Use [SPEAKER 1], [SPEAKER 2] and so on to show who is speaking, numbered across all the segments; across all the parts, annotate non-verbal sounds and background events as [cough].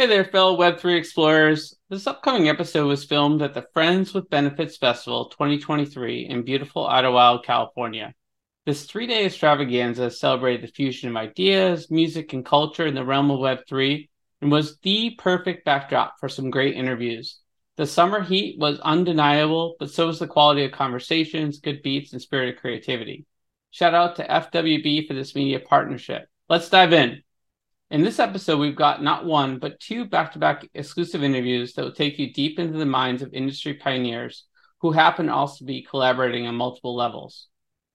[SPEAKER 1] Hey there, fellow Web3 explorers. This upcoming episode was filmed at the Friends with Benefits Festival 2023 in beautiful Idlewild, California. This three day extravaganza celebrated the fusion of ideas, music, and culture in the realm of Web3 and was the perfect backdrop for some great interviews. The summer heat was undeniable, but so was the quality of conversations, good beats, and spirit of creativity. Shout out to FWB for this media partnership. Let's dive in. In this episode, we've got not one, but two back to back exclusive interviews that will take you deep into the minds of industry pioneers who happen to also be collaborating on multiple levels.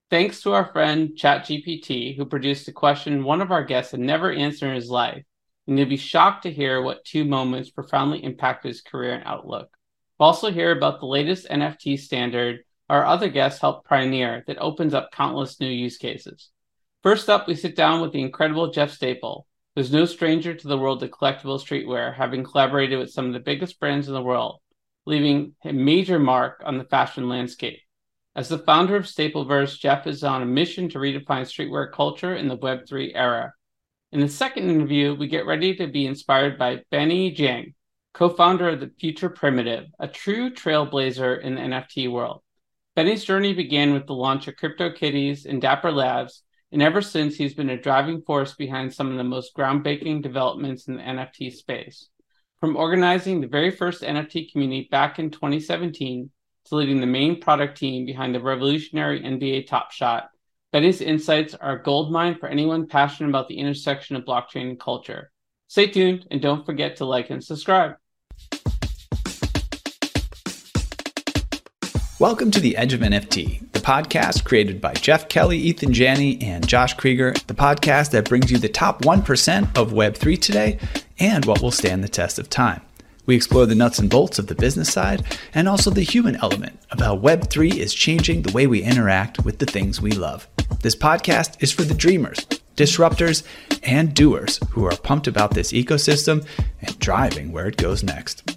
[SPEAKER 1] Thanks to our friend ChatGPT, who produced a question one of our guests had never answered in his life, and you'll be shocked to hear what two moments profoundly impacted his career and outlook. We'll also hear about the latest NFT standard our other guests helped pioneer that opens up countless new use cases. First up, we sit down with the incredible Jeff Staple, who's no stranger to the world of collectible streetwear, having collaborated with some of the biggest brands in the world, leaving a major mark on the fashion landscape. As the founder of Stapleverse, Jeff is on a mission to redefine streetwear culture in the Web3 era. In the second interview, we get ready to be inspired by Benny Giang, co founder of the Future Primitive, a true trailblazer in the NFT world. Benny's journey began with the launch of CryptoKitties and Dapper Labs and ever since, he's been a driving force behind some of the most groundbreaking developments in the NFT space. From organizing the very first NFT community back in 2017 to leading the main product team behind the revolutionary NBA Top Shot, Benny's insights are a goldmine for anyone passionate about the intersection of blockchain and culture. Stay tuned and don't forget to like and subscribe.
[SPEAKER 2] Welcome to the Edge of NFT, the podcast created by Jeff Kelly, Ethan Janney, and Josh Krieger, the podcast that brings you the top 1% of Web3 today and what will stand the test of time. We explore the nuts and bolts of the business side and also the human element of how Web3 is changing the way we interact with the things we love. This podcast is for the dreamers, disruptors, and doers who are pumped about this ecosystem and driving where it goes next.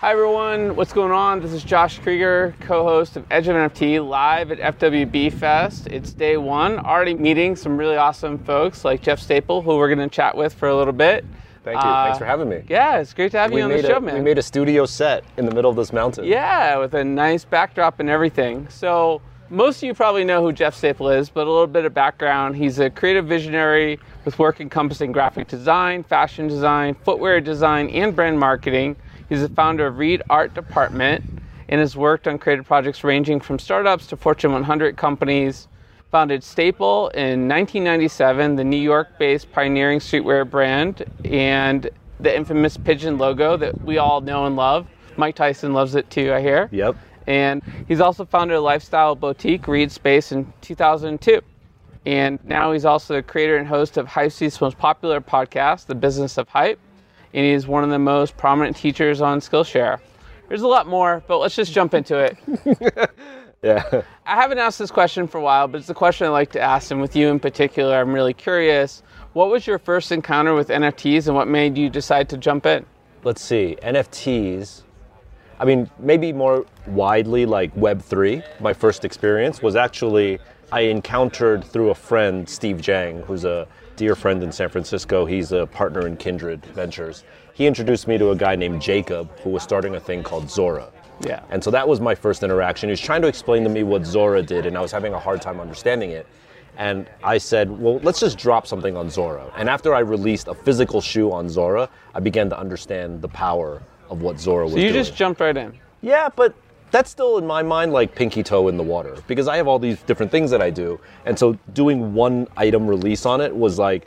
[SPEAKER 1] Hi everyone, what's going on? This is Josh Krieger, co-host of Edge of NFT, live at FWB Fest. It's day one. Already meeting some really awesome folks like Jeff Staple, who we're going to chat with for a little bit.
[SPEAKER 3] Thank you. Uh, Thanks for having me.
[SPEAKER 1] Yeah, it's great to have we you on the show,
[SPEAKER 3] a,
[SPEAKER 1] man.
[SPEAKER 3] We made a studio set in the middle of this mountain.
[SPEAKER 1] Yeah, with a nice backdrop and everything. So most of you probably know who Jeff Staple is, but a little bit of background. He's a creative visionary with work encompassing graphic design, fashion design, footwear design, and brand marketing. He's the founder of Reed Art Department and has worked on creative projects ranging from startups to Fortune 100 companies. Founded Staple in 1997, the New York based pioneering streetwear brand, and the infamous pigeon logo that we all know and love. Mike Tyson loves it too, I hear.
[SPEAKER 3] Yep.
[SPEAKER 1] And he's also founded a lifestyle boutique, Reed Space, in 2002. And now he's also the creator and host of Hypebeast's most popular podcast, The Business of Hype and he's one of the most prominent teachers on Skillshare. There's a lot more, but let's just jump into it. [laughs]
[SPEAKER 3] yeah.
[SPEAKER 1] I haven't asked this question for a while, but it's a question I like to ask, and with you in particular, I'm really curious. What was your first encounter with NFTs, and what made you decide to jump in?
[SPEAKER 3] Let's see. NFTs. I mean, maybe more widely like Web3. My first experience was actually I encountered through a friend, Steve Jang, who's a dear friend in San Francisco. He's a partner in Kindred Ventures. He introduced me to a guy named Jacob who was starting a thing called Zora.
[SPEAKER 1] Yeah.
[SPEAKER 3] And so that was my first interaction. He was trying to explain to me what Zora did, and I was having a hard time understanding it. And I said, well, let's just drop something on Zora. And after I released a physical shoe on Zora, I began to understand the power of what Zora was
[SPEAKER 1] So you
[SPEAKER 3] doing.
[SPEAKER 1] just jumped right in.
[SPEAKER 3] Yeah, but that's still in my mind like pinky toe in the water because I have all these different things that I do. And so doing one item release on it was like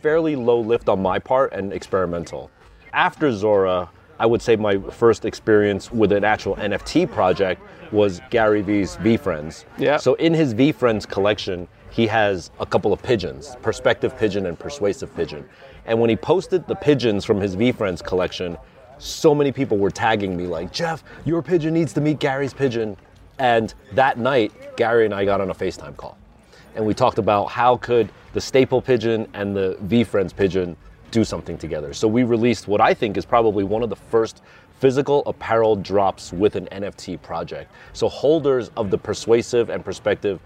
[SPEAKER 3] fairly low lift on my part and experimental. After Zora, I would say my first experience with an actual NFT project was Gary Vee's VeeFriends.
[SPEAKER 1] Yeah.
[SPEAKER 3] So in his VeeFriends collection, he has a couple of pigeons, perspective pigeon and persuasive pigeon. And when he posted the pigeons from his VeeFriends collection, so many people were tagging me like, Jeff, your pigeon needs to meet Gary's pigeon. And that night, Gary and I got on a FaceTime call. And we talked about how could the staple pigeon and the VeeFriends pigeon do something together. So we released what I think is probably one of the first physical apparel drops with an NFT project. So holders of the persuasive and perspective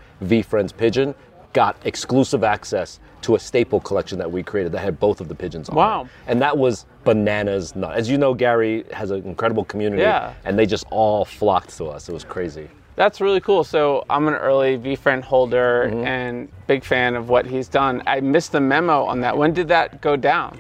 [SPEAKER 3] Friends pigeon got exclusive access to a staple collection that we created that had both of the pigeons on
[SPEAKER 1] Wow.
[SPEAKER 3] it. And that was bananas nut. As you know, Gary has an incredible community
[SPEAKER 1] Yeah.
[SPEAKER 3] and they just all flocked to us. It was crazy.
[SPEAKER 1] That's really cool. So I'm an early VeeFriend holder
[SPEAKER 3] Mm-hmm.
[SPEAKER 1] and big fan of what he's done. I missed the memo on that. When did that go down?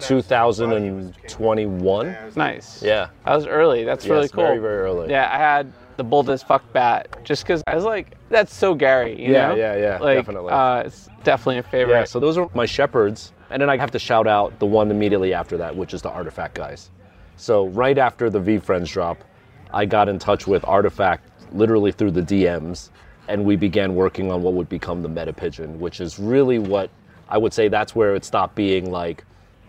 [SPEAKER 3] 2021?
[SPEAKER 1] Nice.
[SPEAKER 3] Yeah.
[SPEAKER 1] That was early. That's really cool.
[SPEAKER 3] very, very early.
[SPEAKER 1] Yeah, I had the boldest fuck bat just because I was like, that's so Gary. You
[SPEAKER 3] Yeah,
[SPEAKER 1] know?
[SPEAKER 3] yeah, yeah,
[SPEAKER 1] Like,
[SPEAKER 3] definitely.
[SPEAKER 1] Uh, it's definitely a favorite.
[SPEAKER 3] Yeah, so those are my shepherds. And then I have to shout out the one immediately after that, which is the RTFKT guys. So right after the VeeFriends drop, I got in touch with RTFKT literally through the DMs, and we began working on what would become the Meta Pigeon, which is really what I would say that's where it stopped being like,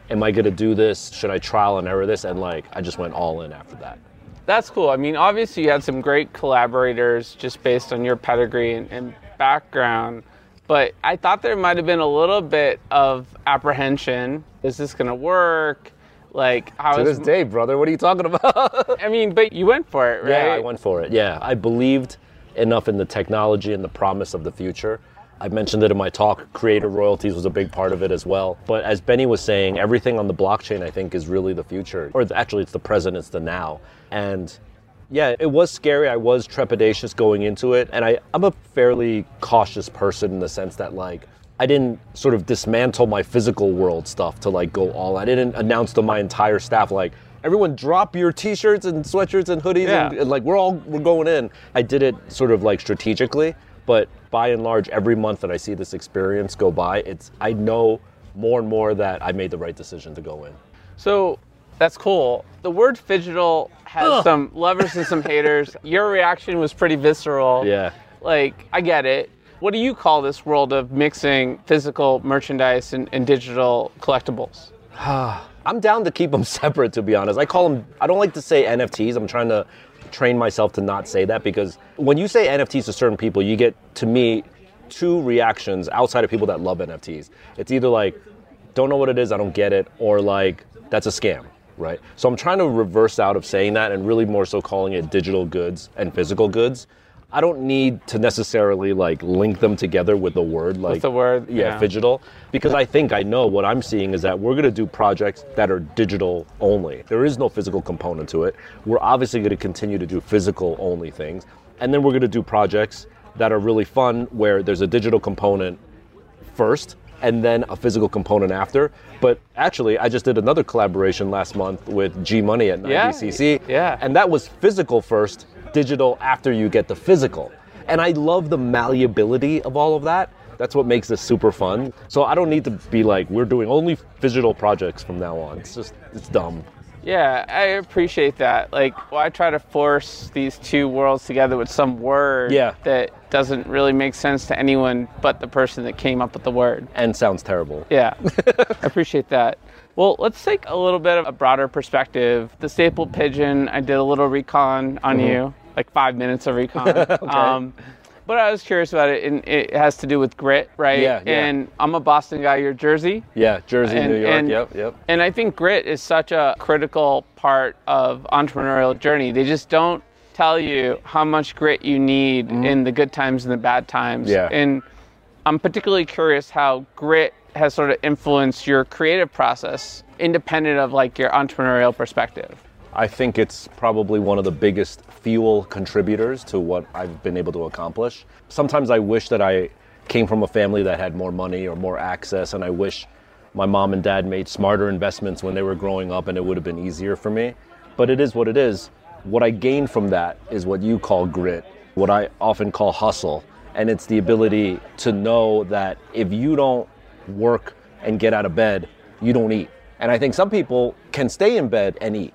[SPEAKER 3] am I gonna do this? Should I trial and error this? And like, I just went all in after that.
[SPEAKER 1] That's cool. I mean, obviously, you had some great collaborators just based on your pedigree and, and background, but I thought there might have been a little bit of apprehension. Is this going to work? Like, how
[SPEAKER 3] To
[SPEAKER 1] is-
[SPEAKER 3] this day, brother, what are you talking about? [laughs]
[SPEAKER 1] I mean, but you went for it, right?
[SPEAKER 3] Yeah, I went for it. Yeah, I believed enough in the technology and the promise of the future. I mentioned it in my talk. Creator royalties was a big part of it as well. But as Benny was saying, everything on the blockchain, I think, is really the future. Or actually, it's the present, it's the now. And yeah, it was scary. I was trepidatious going into it. And I, I'm a fairly cautious person in the sense that, like, I didn't sort of dismantle my physical world stuff to like go all. I didn't announce to my entire staff like everyone drop your t-shirts and sweatshirts and hoodies
[SPEAKER 1] Yeah.
[SPEAKER 3] and, and, like we're all we're going in. I did it sort of like strategically, but by and large, every month that I see this experience go by, it's I know more and more that I made the right decision to go in.
[SPEAKER 1] So that's cool. The word phygital has some lovers and some haters. [laughs] Your reaction was pretty visceral.
[SPEAKER 3] Yeah.
[SPEAKER 1] Like, I get it. What do you call this world of mixing physical merchandise and, and digital collectibles? [sighs]
[SPEAKER 3] I'm down to keep them [laughs] separate, to be honest. I call them, I don't like to say NFTs. I'm trying to train myself to not say that because when you say NFTs to certain people, you get, to me, two reactions outside of people that love NFTs. It's either like, don't know what it is, I don't get it, or like, that's a scam, right? So I'm trying to reverse out of saying that and really more so calling it digital goods and physical goods. I don't need to necessarily like link them together with the word like
[SPEAKER 1] the word,
[SPEAKER 3] yeah,
[SPEAKER 1] yeah.
[SPEAKER 3] digital because I think I know what I'm seeing is that we're going to do projects that are digital only. There is no physical component to it. We're obviously going to continue to do physical only things. And then we're going to do projects that are really fun where there's a digital component first and then a physical component after. But actually, I just did another collaboration last month with G Money at
[SPEAKER 1] Yeah,
[SPEAKER 3] 90cc.
[SPEAKER 1] yeah.
[SPEAKER 3] And that was physical first, digital after you get the physical. And I love the malleability of all of that. That's what makes this super fun. So I don't need to be like, we're doing only digital projects from now on. It's just, it's dumb.
[SPEAKER 1] Yeah, I appreciate that. Like, why try to force these two worlds together with some word
[SPEAKER 3] Yeah.
[SPEAKER 1] that doesn't really make sense to anyone but the person that came up with the word?
[SPEAKER 3] And sounds terrible.
[SPEAKER 1] Yeah, [laughs] I appreciate that. Well, let's take a little bit of a broader perspective. The staple pigeon, I did a little recon on
[SPEAKER 3] Mm-hmm.
[SPEAKER 1] you, like five minutes of recon. [laughs] um, but I was curious about it, and it has to do with grit, right?
[SPEAKER 3] Yeah, yeah.
[SPEAKER 1] And I'm a Boston guy, you're Jersey.
[SPEAKER 3] Yeah, Jersey,
[SPEAKER 1] And-
[SPEAKER 3] New York.
[SPEAKER 1] and-
[SPEAKER 3] yep, yep.
[SPEAKER 1] And I think grit is such a critical part of entrepreneurial journey. They just don't tell you how much grit you need in the good times and the bad times.
[SPEAKER 3] Mm-hmm. Yeah.
[SPEAKER 1] And I'm particularly curious how grit has sort of influenced your creative process, independent of like your entrepreneurial perspective.
[SPEAKER 3] I think it's probably one of the biggest fuel contributors to what I've been able to accomplish. Sometimes I wish that I came from a family that had more money or more access, and I wish my mom and dad made smarter investments when they were growing up and it would have been easier for me. But it is what it is. What I gain from that is what you call grit, what I often call hustle. And it's the ability to know that if you don't work and get out of bed, you don't eat. And I think some people can stay in bed and eat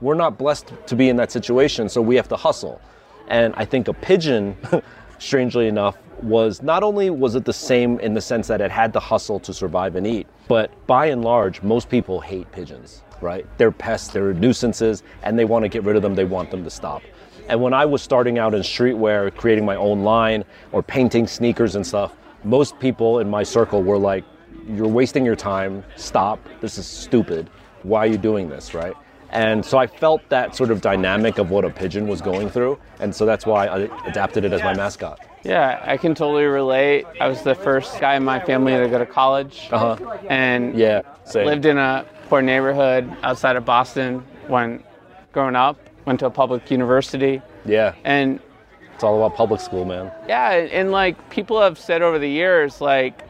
[SPEAKER 3] we're not blessed to be in that situation, so we have to hustle. And I think a pigeon, [laughs] strangely enough, was not only was it the same in the sense that it had to hustle to survive and eat, but by and large, most people hate pigeons, right? They're pests, they're nuisances, and they want to get rid of them, they want them to stop. And when I was starting out in streetwear, creating my own line or painting sneakers and stuff, most people in my circle were like, You're wasting your time, stop, this is stupid. Why are you doing this, right? And so I felt that sort of dynamic of what a pigeon was going through. And so that's why I adapted it as my mascot.
[SPEAKER 1] Yeah, I can totally relate. I was the first guy in my family to go to college.
[SPEAKER 3] Uh-huh.
[SPEAKER 1] And
[SPEAKER 3] Yeah, same.
[SPEAKER 1] lived in a poor neighborhood outside of Boston when growing up, went to a public university.
[SPEAKER 3] Yeah,
[SPEAKER 1] And
[SPEAKER 3] it's all about public school, man.
[SPEAKER 1] yeah, and like people have said over the years, like,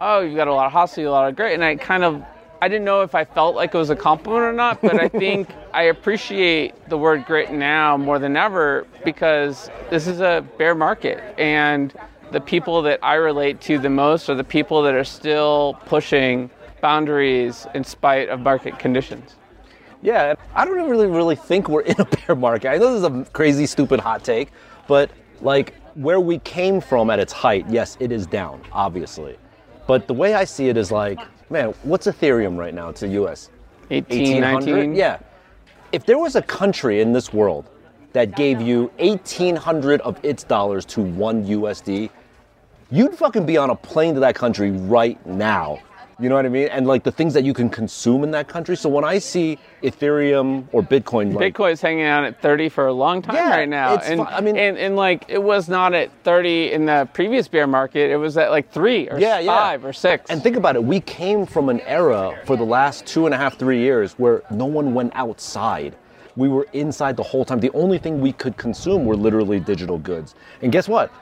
[SPEAKER 1] oh, you've got a lot of hustle, a lot of grit. And I kind of, I didn't know if I felt like it was a compliment or not, but I [laughs] think I appreciate the word grit now more than ever because this is a bear market. And the people that I relate to the most are the people that are still pushing boundaries in spite of market conditions.
[SPEAKER 3] Yeah, I don't really really think we're in a bear market. I know this is a crazy, stupid hot take, but like where we came from at its height, yes, it is down, obviously. But the way I see it is like, man, what's Ethereum right now? It's a US
[SPEAKER 1] 18, 19.
[SPEAKER 3] Yeah. If there was a country in this world that gave you 1800 of its dollars to one USD, you'd fucking be on a plane to that country right now. You know what I mean? And like the things that you can consume in that country. So when I see Ethereum or Bitcoin, like,
[SPEAKER 1] Bitcoin's hanging out at 30 for a long time
[SPEAKER 3] Yeah,
[SPEAKER 1] right now.
[SPEAKER 3] it's
[SPEAKER 1] and,
[SPEAKER 3] fi- I mean-
[SPEAKER 1] and, and like it was not at 30 in the previous bear market. It was at like three or
[SPEAKER 3] Yeah, yeah.
[SPEAKER 1] five or six.
[SPEAKER 3] And think about it, we came from an era for the last two and a half, three years where no one went outside. We were inside the whole time. The only thing we could consume were literally digital goods. And guess what?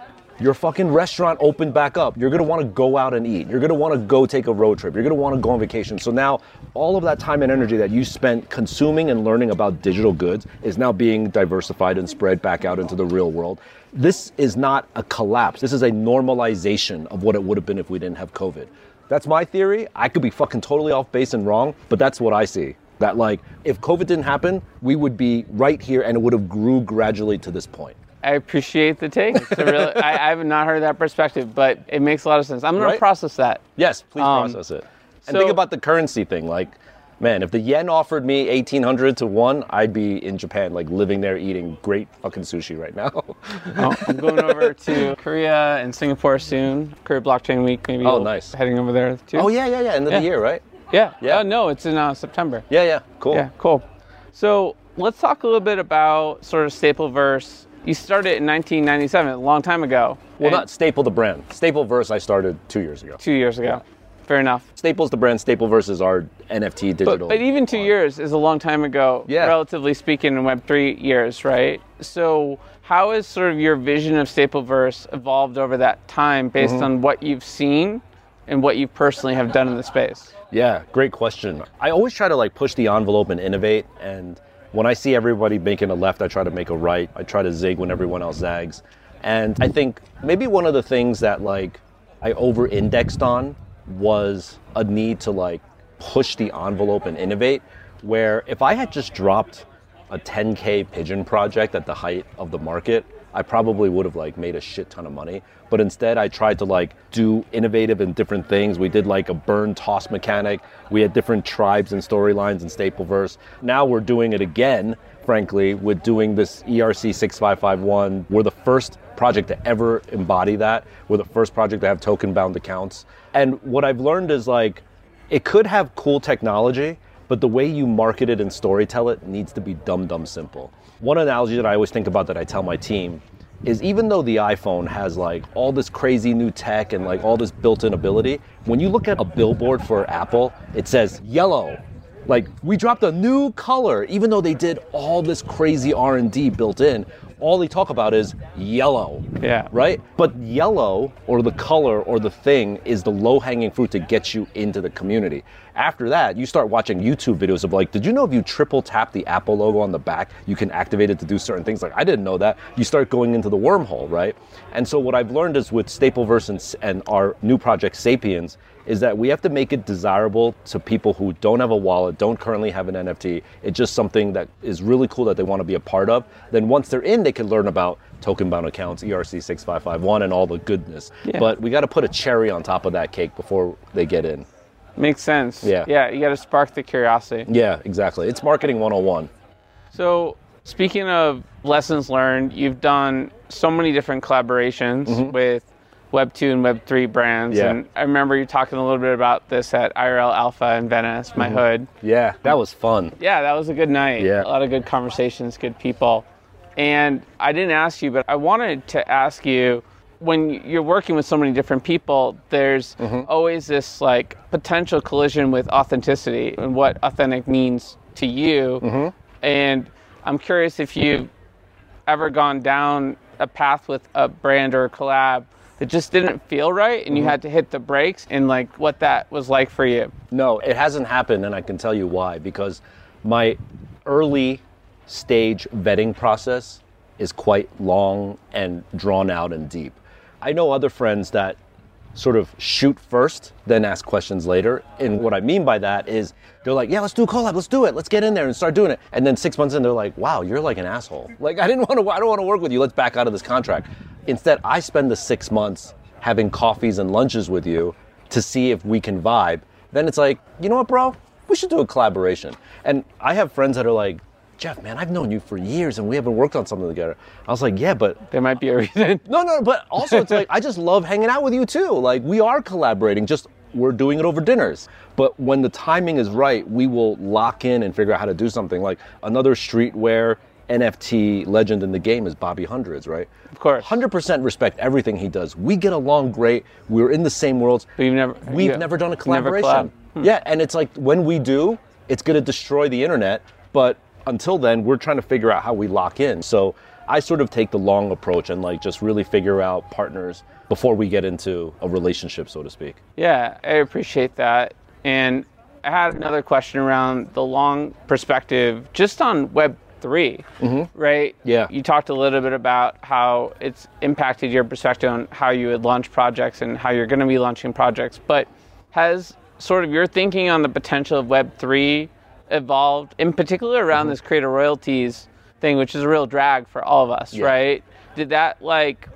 [SPEAKER 3] Your fucking restaurant opened back up. You're gonna wanna go out and eat. You're gonna wanna go take a road trip. You're gonna wanna go on vacation. So now, all of that time and energy that you spent consuming and learning about digital goods is now being diversified and spread back out into the real world. This is not a collapse. This is a normalization of what it would have been if we didn't have COVID. That's my theory. I could be fucking totally off base and wrong, but that's what I see. That like, if COVID didn't happen, we would be right here and it would have grew gradually to this point.
[SPEAKER 1] I appreciate the take. It's a really, I, I have not heard that perspective, but it makes a lot of sense. I'm going
[SPEAKER 3] Right?
[SPEAKER 1] to process that.
[SPEAKER 3] Yes, please
[SPEAKER 1] Um,
[SPEAKER 3] process it. And
[SPEAKER 1] so-
[SPEAKER 3] think about the currency thing. Like, man, if the yen offered me 1800 to one, I'd be in Japan, like living there eating great fucking sushi right now.
[SPEAKER 1] Oh, I'm going [laughs] over to Korea and Singapore soon. Korea Blockchain Week, maybe.
[SPEAKER 3] Oh, nice.
[SPEAKER 1] Heading over there too.
[SPEAKER 3] oh, yeah, yeah, yeah. End of
[SPEAKER 1] Yeah.
[SPEAKER 3] the year, right?
[SPEAKER 1] Yeah.
[SPEAKER 3] Yeah.
[SPEAKER 1] Uh, no, it's in uh, September.
[SPEAKER 3] Yeah, yeah. Cool.
[SPEAKER 1] Yeah, cool. So let's talk a little bit about sort of Stapleverse. You started in 1997, a long time ago.
[SPEAKER 3] Well,
[SPEAKER 1] and-
[SPEAKER 3] not Staple the brand. Stapleverse I started two years ago.
[SPEAKER 1] two years ago. Fair enough.
[SPEAKER 3] Staple's the brand. Stapleverse is our NFT digital.
[SPEAKER 1] But, but even two years is a long time ago,
[SPEAKER 3] Yeah.
[SPEAKER 1] relatively speaking, in Web3 years, right? So, how has sort of your vision of Stapleverse evolved over that time based
[SPEAKER 3] Mm-hmm.
[SPEAKER 1] on what you've seen and what you personally have done in the space?
[SPEAKER 3] Yeah, great question. I always try to like push the envelope and innovate. And when I see everybody making a left, I try to make a right. I try to zig when everyone else zags. And I think maybe one of the things that like I over indexed on was a need to like push the envelope and innovate. Where if I had just dropped a 10k pigeon project at the height of the market, I probably would have like made a shit ton of money. But instead, I tried to like do innovative and different things. We did like a burn toss mechanic. We had different tribes and storylines in Stapleverse. Now we're doing it again, frankly, with doing this ERC 6551. We're the first project to ever embody that. We're the first project to have token bound accounts. And what I've learned is like, it could have cool technology, but the way you market it and storytell it needs to be dumb, dumb simple. One analogy that I always think about that I tell my team is even though the iPhone has like all this crazy new tech and like all this built-in ability, when you look at a billboard for Apple, it says yellow. Like we dropped a new color, even though they did all this crazy R&D built in. All they talk about is yellow
[SPEAKER 1] Yeah.
[SPEAKER 3] right? But yellow or the color or the thing is the low hanging fruit to get you into the community. After that, you start watching YouTube videos of like, did you know if you triple tap the Apple logo on the back, you can activate it to do certain things? Like, I didn't know that. You start going into the wormhole, right? And so, what I've learned is with Stapleverse and, and our new project, Sapiens, is that we have to make it desirable to people who don't have a wallet, don't currently have an NFT. It's just something that is really cool that they want to be a part of. Then once they're in, they can learn about token bound accounts, ERC 6551, and all the goodness.
[SPEAKER 1] Yeah.
[SPEAKER 3] But we got to put a cherry on top of that cake before they get in.
[SPEAKER 1] Makes sense.
[SPEAKER 3] Yeah.
[SPEAKER 1] Yeah, you got to spark the curiosity.
[SPEAKER 3] Yeah, exactly. It's marketing 101.
[SPEAKER 1] So, speaking of lessons learned, you've done so many different collaborations
[SPEAKER 3] Mm-hmm.
[SPEAKER 1] with Web two and Web three brands.
[SPEAKER 3] Yeah.
[SPEAKER 1] And I remember you talking a little bit about this at IRL Alpha in Venice, my hood.
[SPEAKER 3] Yeah, that was fun.
[SPEAKER 1] Yeah, that was a good night.
[SPEAKER 3] Yeah.
[SPEAKER 1] A lot of good conversations, good people. And I didn't ask you, but I wanted to ask you when you're working with so many different people, there's mm-hmm. always this like potential collision with authenticity and what authentic means to you. Mm-hmm. And I'm curious if you've ever gone down a path with a brand or a collab that just didn't feel right and you mm-hmm. had to hit the brakes and like what that was like for you.
[SPEAKER 3] No, it hasn't happened, and I can tell you why. Because my early stage vetting process is quite long and drawn out and deep. I know other friends that sort of shoot first, then ask questions later. And what I mean by that is they're like, yeah, let's do a collab, let's do it, let's get in there and start doing it. And then six months in, they're like, wow, you're like an asshole. Like I didn't [laughs] want to, I don't want to work with you. Let's back out of this contract. Instead, I spend the six months having coffees and lunches with you to see if we can vibe. Then it's like, you know what, bro? We should do a collaboration. And I have friends that are like, Jeff, man, I've known you for years and we haven't worked on something together. I was like, yeah, but
[SPEAKER 1] There might be a reason. [laughs]
[SPEAKER 3] no, no, but also it's like [laughs] I just love hanging out with you too. Like we are collaborating, just we're doing it over dinners. But when the timing is right, we will lock in and figure out how to do something. Like another streetwear NFT legend in the game is Bobby Hundreds, right?
[SPEAKER 1] Of course.
[SPEAKER 3] 100% respect everything he does. We get along great. We're in the same worlds.
[SPEAKER 1] We've never-
[SPEAKER 3] we've
[SPEAKER 1] yeah,
[SPEAKER 3] never done a collaboration.
[SPEAKER 1] never collab. Hmm.
[SPEAKER 3] Yeah, and it's like when we do, it's going to destroy the internet, but until then, we're trying to figure out how we lock in. So, I sort of take the long approach and like just really figure out partners before we get into a relationship, so to speak.
[SPEAKER 1] Yeah, I appreciate that. And I had another question around the long perspective, just on Web 3, mm-hmm. right?
[SPEAKER 3] Yeah.
[SPEAKER 1] You talked a little bit about how it's impacted your perspective on how you would launch projects and how you're going to be launching projects. But has sort of your thinking on the potential of Web 3 evolved, in particular around mm-hmm. this creator royalties thing, which is a real drag for all of us,
[SPEAKER 3] Yeah.
[SPEAKER 1] right? Did that like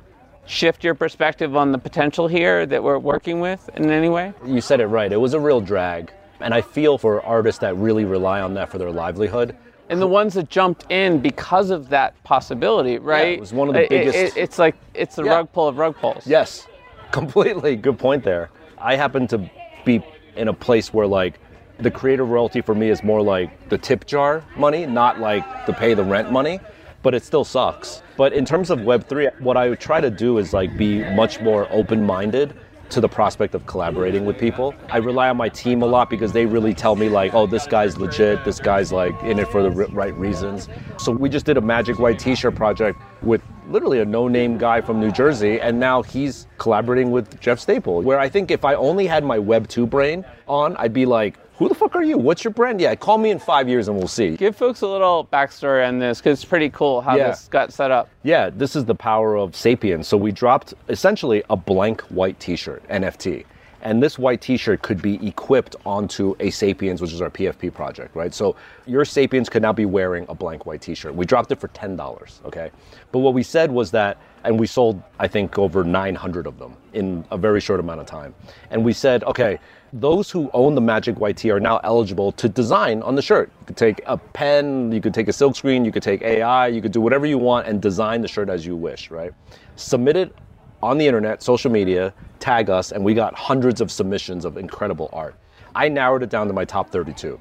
[SPEAKER 1] shift your perspective on the potential here that we're working with in any way?
[SPEAKER 3] You said it right. It was a real drag. And I feel for artists that really rely on that for their livelihood.
[SPEAKER 1] And the ones that jumped in because of that possibility, right?
[SPEAKER 3] it was one of the
[SPEAKER 1] It- it-
[SPEAKER 3] biggest-
[SPEAKER 1] it's like it's the
[SPEAKER 3] Yeah.
[SPEAKER 1] rug pull of rug pulls.
[SPEAKER 3] Yes, completely. Good point there. I happen to be in a place where like the creative royalty for me is more like the tip jar money, not like the pay the rent money, but it still sucks. But in terms of Web3, what I would try to do is like be much more open minded to the prospect of collaborating with people. I rely on my team a lot because they really tell me like, oh, this guy's legit, this guy's like in it for the right reasons. So we just did a Magic White T-shirt project with literally a no-name guy from New Jersey, and now he's collaborating with Jeff Staple. Where I think if I only had my Web 2 brain on, I'd be like, who the fuck are you? What's your brand? Yeah, call me in five years and we'll see.
[SPEAKER 1] Give folks a little backstory on this because it's pretty cool how
[SPEAKER 3] Yeah.
[SPEAKER 1] this got set up.
[SPEAKER 3] Yeah, this is the power of Sapiens. So we dropped essentially a blank white T-shirt NFT, and this white T-shirt could be equipped onto a Sapiens, which is our PFP project, right? So your Sapiens could now be wearing a blank white T-shirt. We dropped it for ten dollars, okay? But what we said was that, and we sold I think over 900 of them in a very short amount of time, and we said, okay. Those who own the Magic YT are now eligible to design on the shirt. You could take a pen, you could take a silk screen, you could take AI, you could do whatever you want and design the shirt as you wish, right? Submit it on the internet, social media, tag us, and we got hundreds of submissions of incredible art. I narrowed it down to my top 32.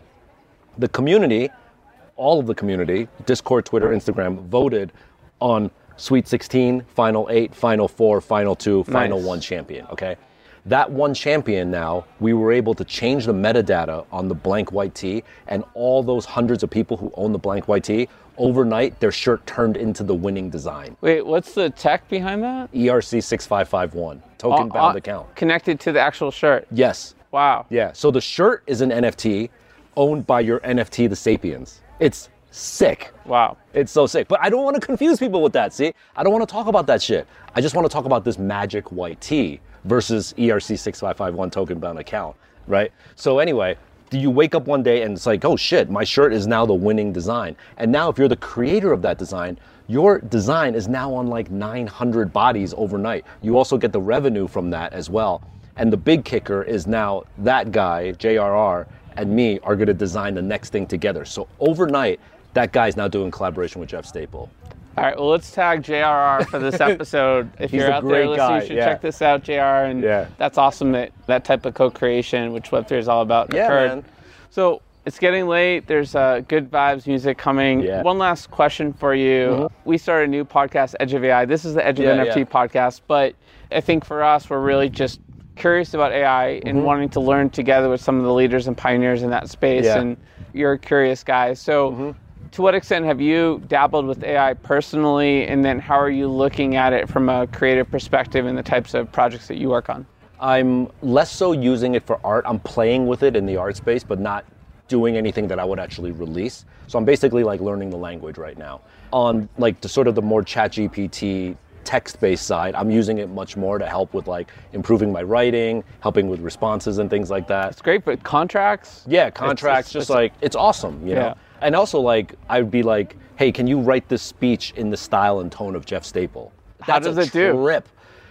[SPEAKER 3] The community, all of the community, Discord, Twitter, Instagram, voted on Sweet 16, Final 8, Final 4, Final 2, Final
[SPEAKER 1] Nice.
[SPEAKER 3] 1 champion, okay? That one champion now, we were able to change the metadata on the blank white tee, and all those hundreds of people who own the blank white tee, overnight their shirt turned into the winning design.
[SPEAKER 1] Wait, what's the tech behind that?
[SPEAKER 3] ERC 6551, token
[SPEAKER 1] Uh,
[SPEAKER 3] bound
[SPEAKER 1] uh,
[SPEAKER 3] account.
[SPEAKER 1] Connected to the actual shirt.
[SPEAKER 3] Yes.
[SPEAKER 1] Wow.
[SPEAKER 3] Yeah. So the shirt is an NFT owned by your NFT, the Sapiens. It's sick.
[SPEAKER 1] Wow.
[SPEAKER 3] It's so sick. But I don't want to confuse people with that, see? I don't want to talk about that shit. I just want to talk about this magic white tee versus E ERC 6551 token bound account, right? So anyway, do you wake up one day and it's like, oh shit, my shirt is now the winning design. And now if you're the creator of that design, your design is now on like 900 bodies overnight. You also get the revenue from that as well. And the big kicker is now that guy, JRR, and me are going to design the next thing together. So overnight, that guy's now doing collaboration with Jeff Staple.
[SPEAKER 1] All right, well, let's tag JRR for this [laughs] episode. If you're out there listening,
[SPEAKER 3] guy,
[SPEAKER 1] you should
[SPEAKER 3] yeah.
[SPEAKER 1] check this out, JR. And
[SPEAKER 3] Yeah.
[SPEAKER 1] that's awesome that that type of co-creation, which Web3 is all about,
[SPEAKER 3] Yeah,
[SPEAKER 1] occurred.
[SPEAKER 3] man.
[SPEAKER 1] So it's getting late. There's uh, good vibes music coming.
[SPEAKER 3] Yeah. Mm-hmm.
[SPEAKER 1] One last question for you. We started a new podcast, Edge of AI. This is the Edge of NFT podcast, but I think for us, we're really just curious about AI
[SPEAKER 3] Mm-hmm.
[SPEAKER 1] and wanting to learn together with some of the leaders and pioneers in that space. And you're a curious guy. So, to what extent have you dabbled with AI personally? And then, how are you looking at it from a creative perspective and the types of projects that you work on?
[SPEAKER 3] I'm less so using it for art. I'm playing with it in the art space, but not doing anything that I would actually release. So I'm basically like learning the language right now. On like the sort of the more ChatGPT text-based side, I'm using it much more to help with like improving my writing, helping with responses and things like that.
[SPEAKER 1] It's great, but contracts?
[SPEAKER 3] Yeah, contracts,
[SPEAKER 1] it's-
[SPEAKER 3] just
[SPEAKER 1] it's-
[SPEAKER 3] like it's awesome, you know. And also like I'd be like, hey, can you write this speech in the style and tone of Jeff Staple?
[SPEAKER 1] How
[SPEAKER 3] That's
[SPEAKER 1] does
[SPEAKER 3] a
[SPEAKER 1] it do?
[SPEAKER 3] Trip.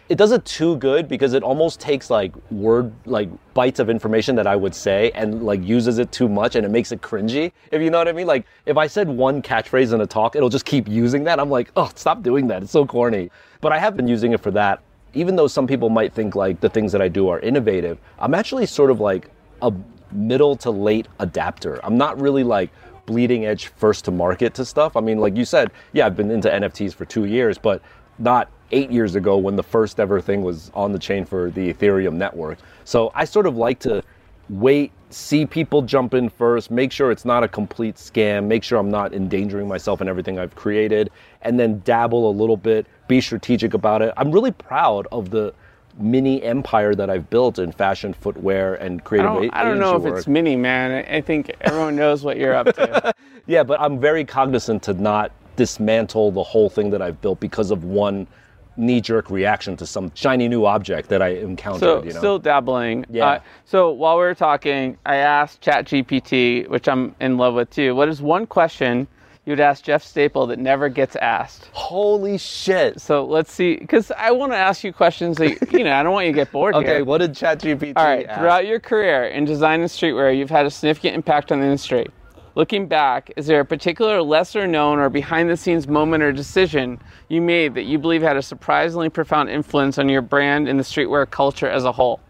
[SPEAKER 3] It does it too good because it almost takes like word like bites of information that I would say and like uses it too much and it makes it cringy. If you know what I mean? Like if I said one catchphrase in a talk, it'll just keep using that. I'm like, oh, stop doing that. It's so corny. But I have been using it for that. Even though some people might think like the things that I do are innovative, I'm actually sort of like a middle to late adapter. I'm not really like bleeding edge first to market to stuff. I mean, like you said, yeah, I've been into NFTs for two years, but not eight years ago when the first ever thing was on the chain for the Ethereum network. So I sort of like to wait, see people jump in first, make sure it's not a complete scam, make sure I'm not endangering myself and everything I've created, and then dabble a little bit, be strategic about it. I'm really proud of the mini empire that I've built in fashion, footwear, and
[SPEAKER 1] I
[SPEAKER 3] creative
[SPEAKER 1] don't, I don't know if
[SPEAKER 3] agency
[SPEAKER 1] it's mini, man. I I think everyone knows what you're up to. [laughs]
[SPEAKER 3] Yeah, but I'm very cognizant to not dismantle the whole thing that I've built because of one knee-jerk reaction to some shiny new object that I encountered.
[SPEAKER 1] So,
[SPEAKER 3] you know?
[SPEAKER 1] still dabbling.
[SPEAKER 3] Yeah.
[SPEAKER 1] Uh, so, while we were talking, I asked ChatGPT, which I'm in love with too, what is one question you'd ask Jeff Staple that never gets asked?
[SPEAKER 3] Holy shit!
[SPEAKER 1] So, let's see, because I want to ask you questions that, you know, I don't want you to get bored [laughs]
[SPEAKER 3] Okay,
[SPEAKER 1] here.
[SPEAKER 3] what did ChatGPT?
[SPEAKER 1] All right,
[SPEAKER 3] ask?
[SPEAKER 1] throughout your career in design and streetwear, you've had a significant impact on the industry. Looking back, is there a particular lesser known or behind the scenes moment or decision you made that you believe had a surprisingly profound influence on your brand and the streetwear culture as a whole?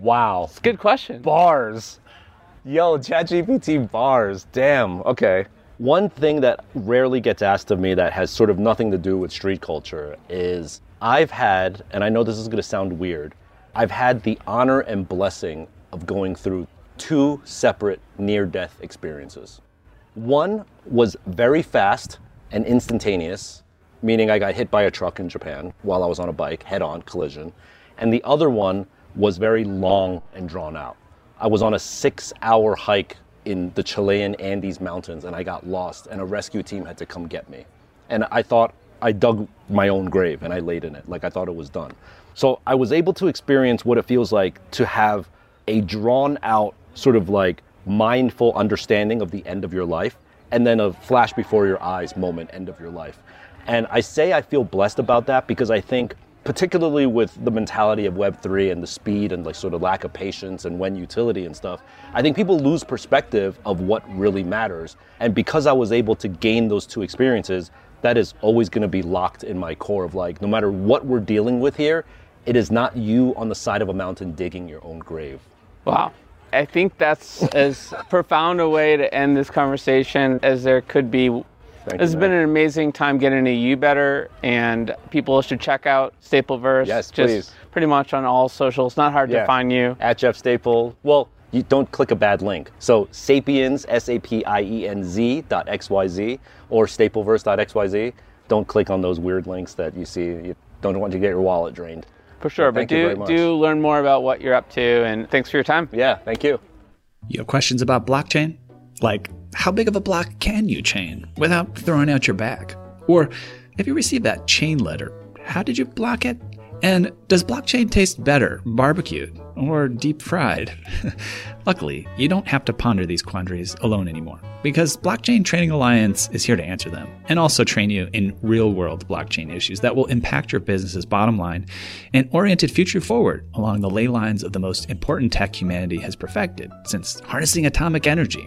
[SPEAKER 3] Wow,
[SPEAKER 1] Good question.
[SPEAKER 3] bars. Yo, ChatGPT bars. Damn. Okay. One thing that rarely gets asked of me that has sort of nothing to do with street culture is I've had, and I know this is going to sound weird, I've had the honor and blessing of going through two separate near death experiences. One was very fast and instantaneous, meaning I got hit by a truck in Japan while I was on a bike, head on collision. And the other one was very long and drawn out. I was on a six hour hike in the Chilean Andes Mountains and I got lost, and a rescue team had to come get me. And I thought I dug my own grave and I laid in it, like I thought it was done. So I was able to experience what it feels like to have a drawn out, sort of like mindful understanding of the end of your life, and then a flash before your eyes moment, end of your life. And I say I feel blessed about that because I think, particularly with the mentality of Web3 and the speed and like sort of lack of patience and when utility and stuff, I think people lose perspective of what really matters. And because I was able to gain those two experiences, that is always going to be locked in my core of like, no matter what we're dealing with here, it is not you on the side of a mountain digging your own grave.
[SPEAKER 1] Wow. I think that's as [laughs] profound a way to end this conversation as there could be.
[SPEAKER 3] Thank
[SPEAKER 1] It's
[SPEAKER 3] you,
[SPEAKER 1] been an amazing time getting to you better, and people should check out Stapleverse.
[SPEAKER 3] Yes,
[SPEAKER 1] just
[SPEAKER 3] please.
[SPEAKER 1] Pretty much on all socials. Not hard to find you.
[SPEAKER 3] At Jeff Staple. Well, you don't click a bad link. So sapiens, S A P I E N Z dot XYZ or stapleverse dot XYZ. Don't click on those weird links that you see. You don't want to get your wallet drained.
[SPEAKER 1] For sure.
[SPEAKER 3] Thank
[SPEAKER 1] but
[SPEAKER 3] you
[SPEAKER 1] do do learn more about what you're up to, and thanks for your time.
[SPEAKER 3] Yeah, thank you.
[SPEAKER 2] You have questions about blockchain? Like, how big of a block can you chain without throwing out your back? Or if you received that chain letter, how did you block it? And does blockchain taste better barbecued or deep fried? [laughs] Luckily, you don't have to ponder these quandaries alone anymore because Blockchain Training Alliance is here to answer them and also train you in real world blockchain issues that will impact your business's bottom line and oriented future forward along the ley lines of the most important tech humanity has perfected since harnessing atomic energy.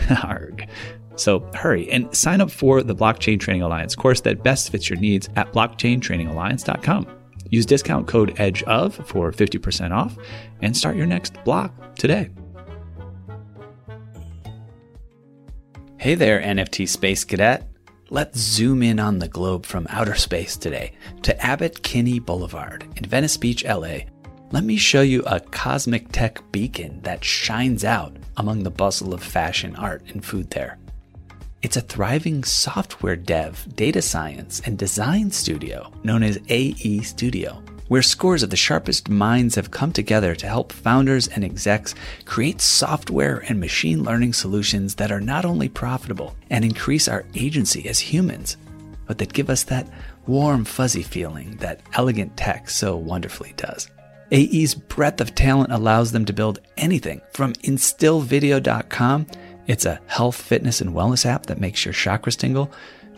[SPEAKER 2] [laughs] Arg. So hurry and sign up for the Blockchain Training Alliance course that best fits your needs at blockchaintrainingalliance.com. Use discount code EDGEOF for 50% off and start your next block today. Hey there, NFT Space Cadet. Let's zoom in on the globe from outer space today to Abbott Kinney Boulevard in Venice Beach, LA. Let me show you a cosmic tech beacon that shines out among the bustle of fashion, art, and food there. It's a thriving software dev, data science, and design studio known as AE Studio, where scores of the sharpest minds have come together to help founders and execs create software and machine learning solutions that are not only profitable and increase our agency as humans, but that give us that warm, fuzzy feeling that elegant tech so wonderfully does. AE's breadth of talent allows them to build anything from instillvideo.com it's a health, fitness, and wellness app that makes your chakras tingle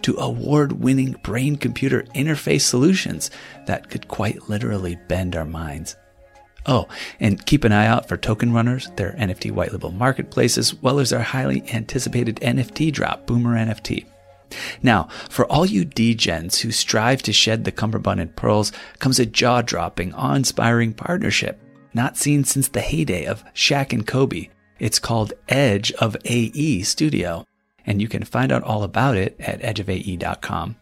[SPEAKER 2] to award winning brain computer interface solutions that could quite literally bend our minds. Oh, and keep an eye out for Token Runners, their NFT white label marketplace, as well as our highly anticipated NFT drop, Boomer NFT. Now, for all you degens who strive to shed the cummerbund and pearls, comes a jaw dropping, awe inspiring partnership, not seen since the heyday of Shaq and Kobe, it's called Edge of AE Studio, and you can find out all about it at edgeofae.com.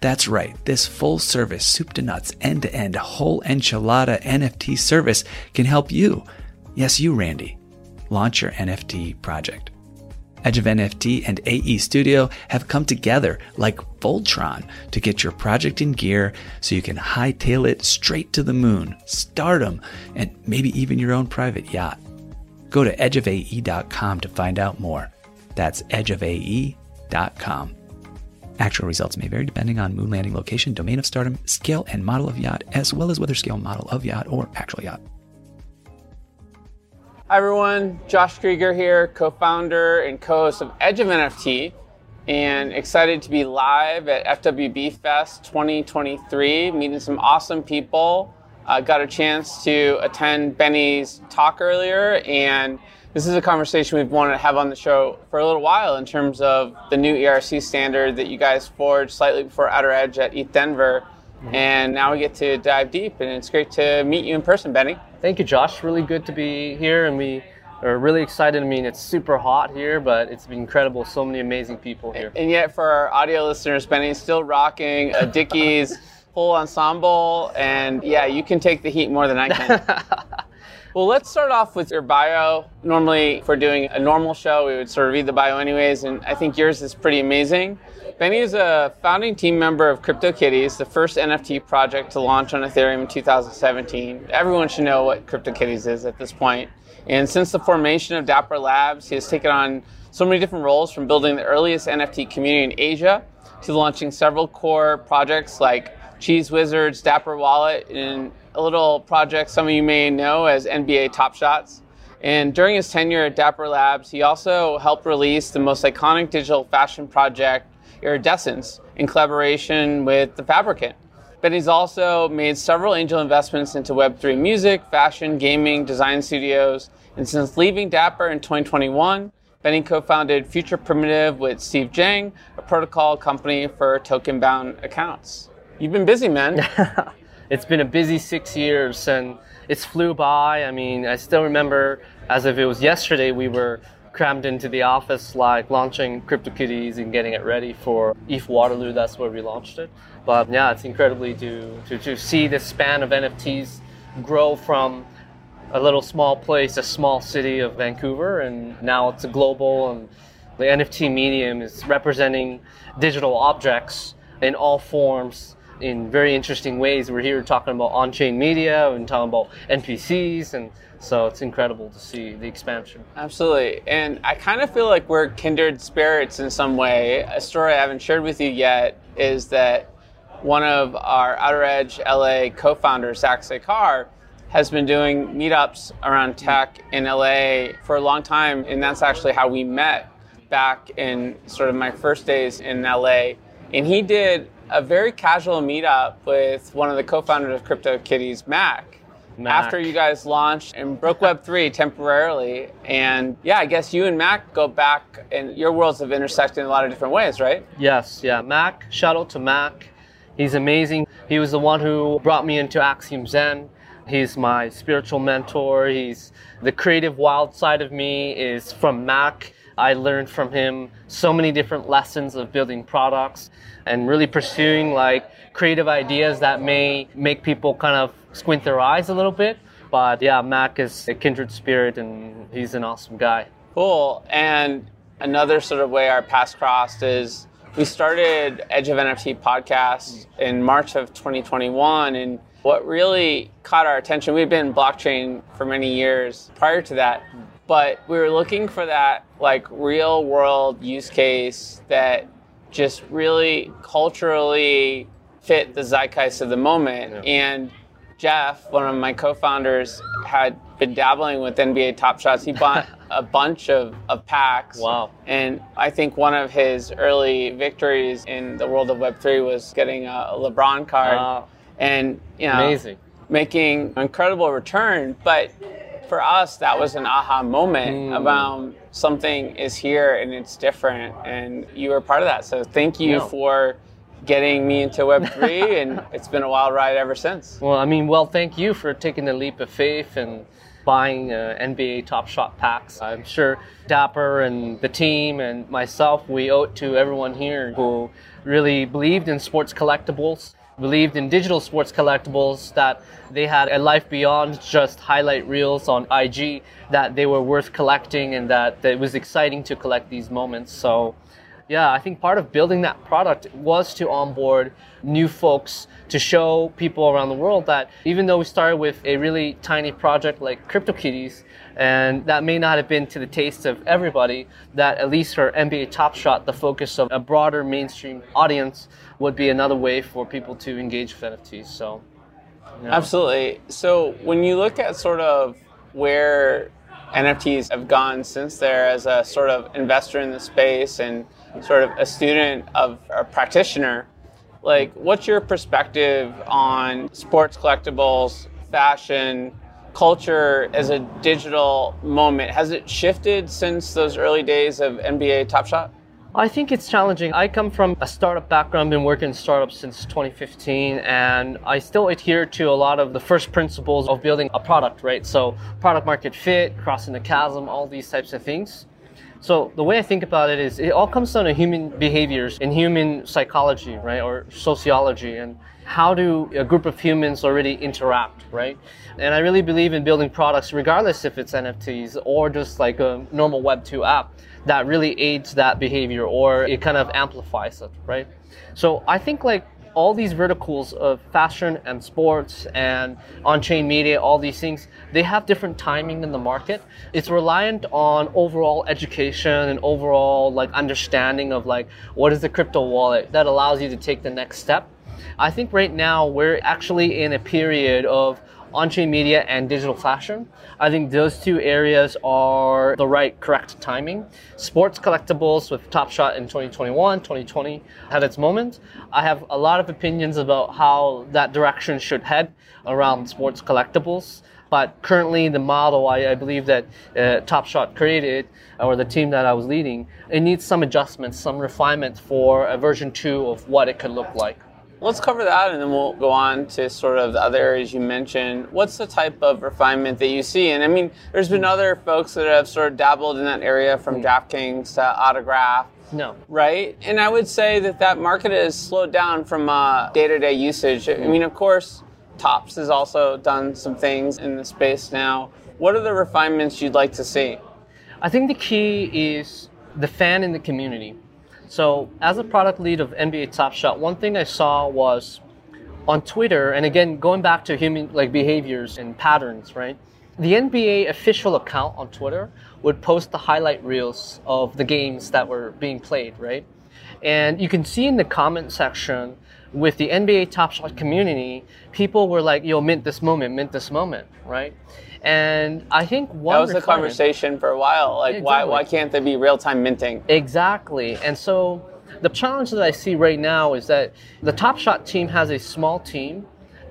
[SPEAKER 2] That's right, this full service, soup to nuts, end to end, whole enchilada NFT service can help you, yes, you, Randy, launch your NFT project. Edge of NFT and AE Studio have come together like Voltron to get your project in gear so you can hightail it straight to the moon, stardom, and maybe even your own private yacht. Go to edgeofae.com to find out more. That's edgeofae.com. Actual results may vary depending on moon landing location, domain of stardom, scale and model of yacht, as well as whether scale model of yacht or actual yacht.
[SPEAKER 1] Hi everyone, Josh Krieger here, co-founder and co-host of Edge of NFT, and excited to be live at FWB Fest 2023, meeting some awesome people uh, got a chance to attend Benny's talk earlier, and this is a conversation we've wanted to have on the show for a little while in terms of the new ERC standard that you guys forged slightly before Outer Edge at ETH Denver. Mm-hmm. And now we get to dive deep, and it's great to meet you in person, Benny.
[SPEAKER 4] Thank you, Josh. Really good to be here, and we are really excited. I mean, it's super hot here, but it's been incredible. So many amazing people here.
[SPEAKER 1] And yet, for our audio listeners, Benny's still rocking a Dickies [laughs] full ensemble, and yeah, you can take the heat more than I can. [laughs] well, let's start off with your bio. Normally, if we're doing a normal show, we would sort of read the bio anyways, and I think yours is pretty amazing. Benny is a founding team member of CryptoKitties, the first NFT project to launch on Ethereum in 2017. Everyone should know what CryptoKitties is at this point. And since the formation of Dapper Labs, he has taken on so many different roles from building the earliest NFT community in Asia to launching several core projects like CheezeWizards, Dapper Wallet, and a little project some of you may know as NBA Top Shots. And during his tenure at Dapper Labs, he also helped release the most iconic digital fashion project, Iridescence, in collaboration with The Fabricant. He's also made several angel investments into Web3 music, fashion, gaming, design studios. And since leaving Dapper in 2021, Benny co-founded Future Primitive with Steve Jang, a protocol company for token-bound accounts. You've been busy, man. [laughs]
[SPEAKER 4] it's been a busy six years and it's flew by. I mean, I still remember as if it was yesterday, we were crammed into the office like launching CryptoKitties and getting it ready for ETH Waterloo. That's where we launched it. But yeah, it's incredibly to, to, to see the span of NFTs grow from a little small place, a small city of Vancouver, and now it's a global and the NFT medium is representing digital objects in all forms in very interesting ways. We're here talking about on-chain media and talking about NPCs, and so it's incredible to see the expansion.
[SPEAKER 1] Absolutely, and I kind of feel like we're kindred spirits in some way. A story I haven't shared with you yet is that one of our Outer Edge LA co-founders, Zach Sekar, has been doing meetups around tech in LA for a long time, and that's actually how we met back in sort of my first days in LA. And he did a very casual meetup with one of the co-founders of CryptoKitties, Mac,
[SPEAKER 4] Mac.
[SPEAKER 1] after you guys launched and broke Web3 [laughs] temporarily. And yeah, I guess you and Mac go back, and your worlds have intersected in a lot of different ways, right?
[SPEAKER 4] Yes, yeah. Mac, shout out to Mac. He's amazing. He was the one who brought me into Axiom Zen. He's my spiritual mentor. He's the creative wild side of me is from Mac. I learned from him so many different lessons of building products and really pursuing like creative ideas that may make people kind of squint their eyes a little bit. But yeah, Mack is a kindred spirit and he's an awesome guy.
[SPEAKER 1] Cool. And another sort of way our paths crossed is we started Edge of NFT podcast in March of 2021. And what really caught our attention, we've been blockchain for many years prior to that, but we were looking for that like real world use case that just really culturally fit the zeitgeist of the moment. And Jeff, one of my co-founders, had been dabbling with NBA Top Shots. He bought [laughs] a bunch of, of packs.
[SPEAKER 4] Wow.
[SPEAKER 1] And I think one of his early victories in the world of Web3 was getting a LeBron card.
[SPEAKER 4] Wow.
[SPEAKER 1] And, you know,
[SPEAKER 4] Amazing.
[SPEAKER 1] making an incredible return. But for us, that was an aha moment
[SPEAKER 4] Mm.
[SPEAKER 1] about something is here and it's different. And you were part of that. So thank you
[SPEAKER 4] Yeah.
[SPEAKER 1] for getting me into Web3. [laughs] and it's been a wild ride ever since.
[SPEAKER 4] Well, I mean, well, thank you for taking the leap of faith and buying uh, NBA Top Shot packs. I'm sure Dapper and the team and myself, we owe it to everyone here who really believed in sports collectibles, believed in digital sports collectibles, that they had a life beyond just highlight reels on IG, that they were worth collecting and that, it was exciting to collect these moments. So, yeah, I think part of building that product was to onboard new folks to show people around the world that even though we started with a really tiny project like CryptoKitties, and that may not have been to the taste of everybody, that at least for NBA Top Shot, the focus of a broader mainstream audience would be another way for people to engage with NFTs. So, you know.
[SPEAKER 1] Absolutely. So when you look at sort of where NFTs have gone since there as a sort of investor in the space and sort of a student of a practitioner, like what's your perspective on sports collectibles, fashion, culture as a digital moment? Has it shifted since those early days of NBA Top Shot?
[SPEAKER 4] I think it's challenging. I come from a startup background, been working in startups since 2015, and I still adhere to a lot of the first principles of building a product, right? So, product market fit, crossing the chasm, all these types of things. So, the way I think about it is it all comes down to human behaviors and human psychology, right? Or sociology, and how do a group of humans already interact, right? And I really believe in building products, regardless if it's NFTs or just like a normal Web2 app, that really aids that behavior or it kind of amplifies it, right? So I think like all these verticals of fashion and sports and on-chain media, all these things, they have different timing in the market. It's reliant on overall education and overall like understanding of like what is the crypto wallet that allows you to take the next step. I think right now we're actually in a period of on-chain media and digital fashion. I think those two areas are the right correct timing. Sports collectibles with Top Shot in 2021, 2020 had its moment. I have a lot of opinions about how that direction should head around sports collectibles. But currently, the model I, I believe that uh, Top Shot created, or the team that I was leading, it needs some adjustments, some refinement for a version two of what it could look like.
[SPEAKER 1] Let's cover that and then we'll go on to sort of the other areas you mentioned. What's the type of refinement that you see? And I mean, there's been other folks that have sort of dabbled in that area from DraftKings to Autograph,
[SPEAKER 4] No.
[SPEAKER 1] right? And I would say that that market has slowed down from uh, day-to-day usage. I mean, of course, Topps has also done some things in the space now. What are the refinements you'd like to see?
[SPEAKER 4] I think the key is the fan in the community. So, as a product lead of NBA Top Shot, one thing I saw was on Twitter, and again, going back to human like behaviors and patterns, right? The NBA official account on Twitter would post the highlight reels of the games that were being played, right? And you can see in the comment section with the NBA Top Shot community, people were like, "Yo, mint this moment, mint this moment," right? And I think one
[SPEAKER 1] that was the conversation for a while. Like,
[SPEAKER 4] Yeah,
[SPEAKER 1] why why can't there be real time minting?
[SPEAKER 4] Exactly. And so the challenge that I see right now is that the Top Shot team has a small team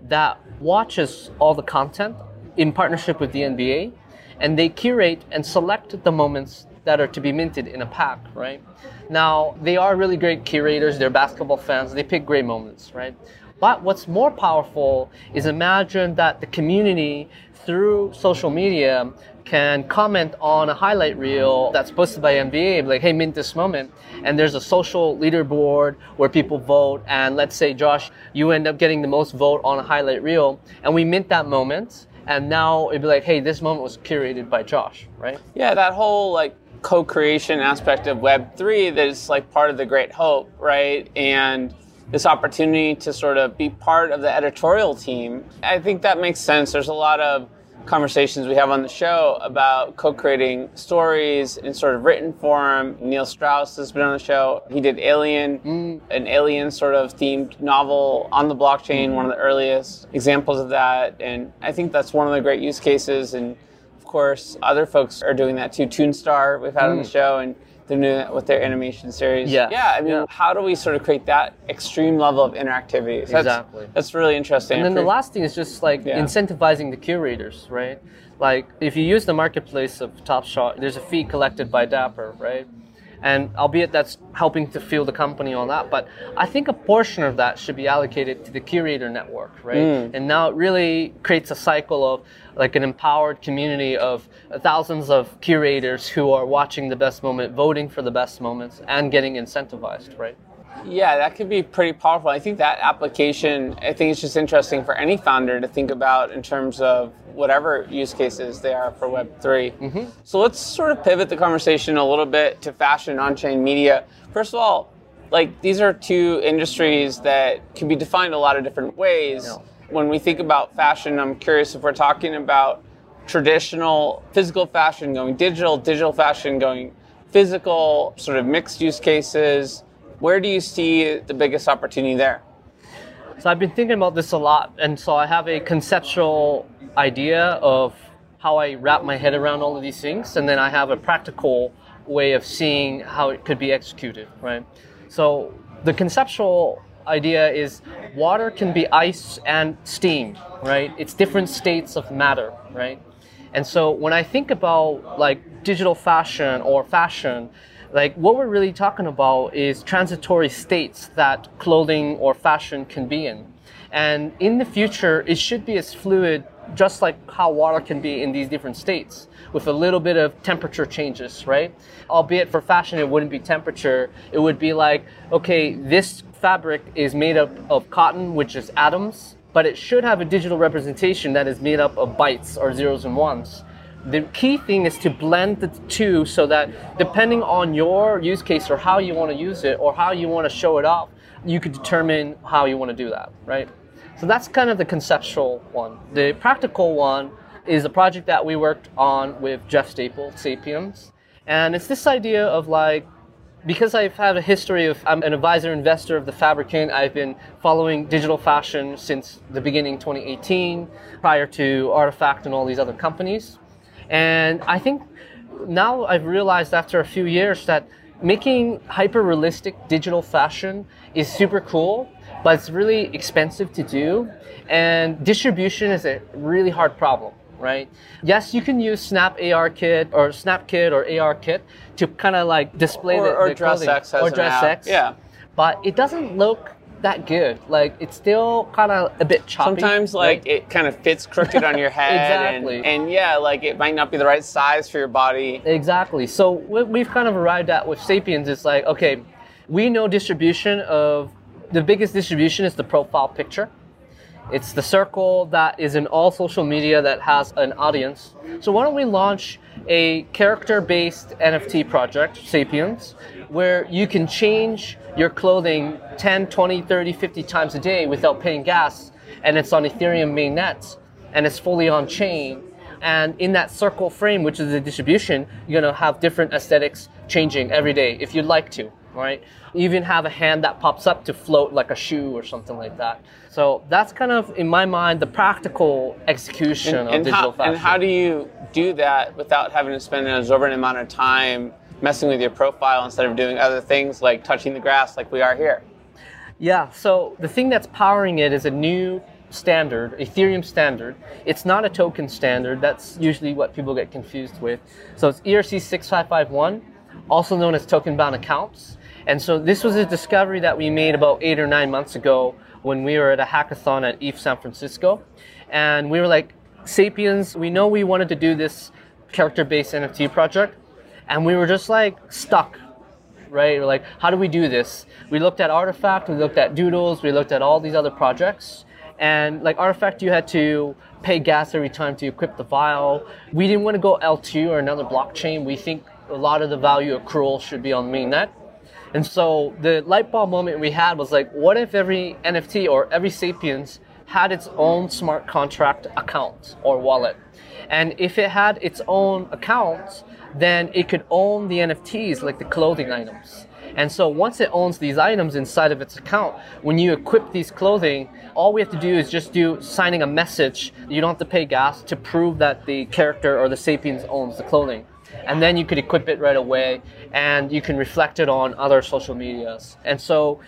[SPEAKER 4] that watches all the content in partnership with the NBA and they curate and select the moments that are to be minted in a pack, right? Now, they are really great curators, they're basketball fans, they pick great moments, right? But what's more powerful is imagine that the community through social media can comment on a highlight reel that's posted by NBA, like, hey, mint this moment. And there's a social leaderboard where people vote. And let's say, Josh, you end up getting the most vote on a highlight reel, and we mint that moment. And now it'd be like, hey, this moment was curated by Josh, right?
[SPEAKER 1] Yeah, that whole like co-creation aspect of Web three that is like part of the Great Hope, right? And this opportunity to sort of be part of the editorial team. I think that makes sense. There's a lot of conversations we have on the show about co-creating stories in sort of written form. Neil Strauss has been on the show. He did Alien, mm. an alien sort of themed novel on the blockchain, mm. one of the earliest examples of that. And I think that's one of the great use cases. And of course, other folks are doing that too. Toonstar, we've had on the mm. show, and they're doing that with their animation series.
[SPEAKER 4] Yeah.
[SPEAKER 1] Yeah, I mean,
[SPEAKER 4] Yeah.
[SPEAKER 1] how do we sort of create that extreme level of interactivity? So that's-
[SPEAKER 4] Exactly.
[SPEAKER 1] That's really interesting.
[SPEAKER 4] And then the last thing is just like
[SPEAKER 1] Yeah.
[SPEAKER 4] incentivizing the curators, right? Like if you use the marketplace of Top Shot, there's a fee collected by Dapper, right? And albeit that's helping to fuel the company on that, but I think a portion of that should be allocated to the curator network, right?
[SPEAKER 1] Mm.
[SPEAKER 4] And now it really creates a cycle of like an empowered community of thousands of curators who are watching the best moment, voting for the best moments, and getting incentivized, right?
[SPEAKER 1] Yeah, that could be pretty powerful. I think that application, I think it's just interesting for any founder to think about in terms of whatever use cases they are for Web3.
[SPEAKER 4] Mm-hmm.
[SPEAKER 1] So let's sort of pivot the conversation a little bit to fashion on chain media. First of all, like these are two industries that can be defined a lot of different ways.
[SPEAKER 4] Yeah.
[SPEAKER 1] When we think about fashion, I'm curious if we're talking about traditional physical fashion going digital, digital fashion going physical, sort of mixed use cases. Where do you see the biggest opportunity there?
[SPEAKER 4] So I've been thinking about this a lot, and so I have a conceptual idea of how I wrap my head around all of these things, and then I have a practical way of seeing how it could be executed, right? So the conceptual idea is water can be ice and steam, right? It's different states of matter, right? And so when I think about like digital fashion or fashion, like what we're really talking about is transitory states that clothing or fashion can be in. And in the future, it should be as fluid just like how water can be in these different states with a little bit of temperature changes, right? Albeit for fashion, it wouldn't be temperature. It would be like, okay, this fabric is made up of cotton, which is atoms, but it should have a digital representation that is made up of bytes or zeros and ones. The key thing is to blend the two so that depending on your use case or how you want to use it or how you want to show it off, you could determine how you want to do that, right? So that's kind of the conceptual one. The practical one is a project that we worked on with Jeff Staple, Sapiens. And it's this idea of like, because I've had a history of, I'm an advisor investor of the Fabricant, I've been following digital fashion since the beginning 2018, prior to RTFKT and all these other companies. And I think now I've realized after a few years that making hyper realistic digital fashion is super cool, but it's really expensive to do. And distribution is a really hard problem, right? Yes, you can use Snap AR Kit or Snap Kit or AR Kit to kind of like display
[SPEAKER 1] Or,
[SPEAKER 4] the,
[SPEAKER 1] or
[SPEAKER 4] the clothing.
[SPEAKER 1] DressX has
[SPEAKER 4] or DressX.
[SPEAKER 1] Yeah.
[SPEAKER 4] But it doesn't look that good. Like it's still kind of a bit choppy.
[SPEAKER 1] Sometimes, like,
[SPEAKER 4] right?
[SPEAKER 1] it kind of fits crooked on your [laughs] head.
[SPEAKER 4] Exactly.
[SPEAKER 1] And, and yeah, like, it might not be the right size for your body.
[SPEAKER 4] Exactly. So what we've kind of arrived at with Sapiens is like, okay, we know distribution of the biggest distribution is the profile picture. It's the circle that is in all social media that has an audience. So why don't we launch a character-based NFT project, Sapiens, where you can change your clothing 10, 20, 30, 50 times a day without paying gas, and it's on Ethereum mainnet, and it's fully on chain. And in that circle frame, which is the distribution, you're gonna have different aesthetics changing every day if you'd like to. Right? You even have a hand that pops up to float like a shoe or something like that. So that's kind of, in my mind, the practical execution
[SPEAKER 1] And,
[SPEAKER 4] of
[SPEAKER 1] and
[SPEAKER 4] digital
[SPEAKER 1] how,
[SPEAKER 4] fashion.
[SPEAKER 1] and how do you do that without having to spend an exorbitant amount of time messing with your profile instead of doing other things like touching the grass like we are here?
[SPEAKER 4] Yeah, so the thing that's powering it is a new standard, Ethereum standard. It's not a token standard. That's usually what people get confused with. So it's ERC 6551, also known as token bound accounts. And so this was a discovery that we made about eight or nine months ago when we were at a hackathon at ETH San Francisco. And we were like, Sapiens, we know we wanted to do this character based NFT project. And we were just like stuck right? We're like, how do we do this? We looked at RTFKT, we looked at Doodles, we looked at all these other projects. And like RTFKT, you had to pay gas every time to equip the vial. We didn't want to go L2 or another blockchain. We think a lot of the value accrual should be on mainnet. And so the light bulb moment we had was like, what if every NFT or every Sapiens had its own smart contract account or wallet? And if it had its own account, then it could own the NFTs like the clothing items. And so once it owns these items inside of its account, when you equip these clothing, all we have to do is just do signing a message. You don't have to pay gas to prove that the character or the sapiens owns the clothing. And then you could equip it right away and you can reflect it on other social medias. And so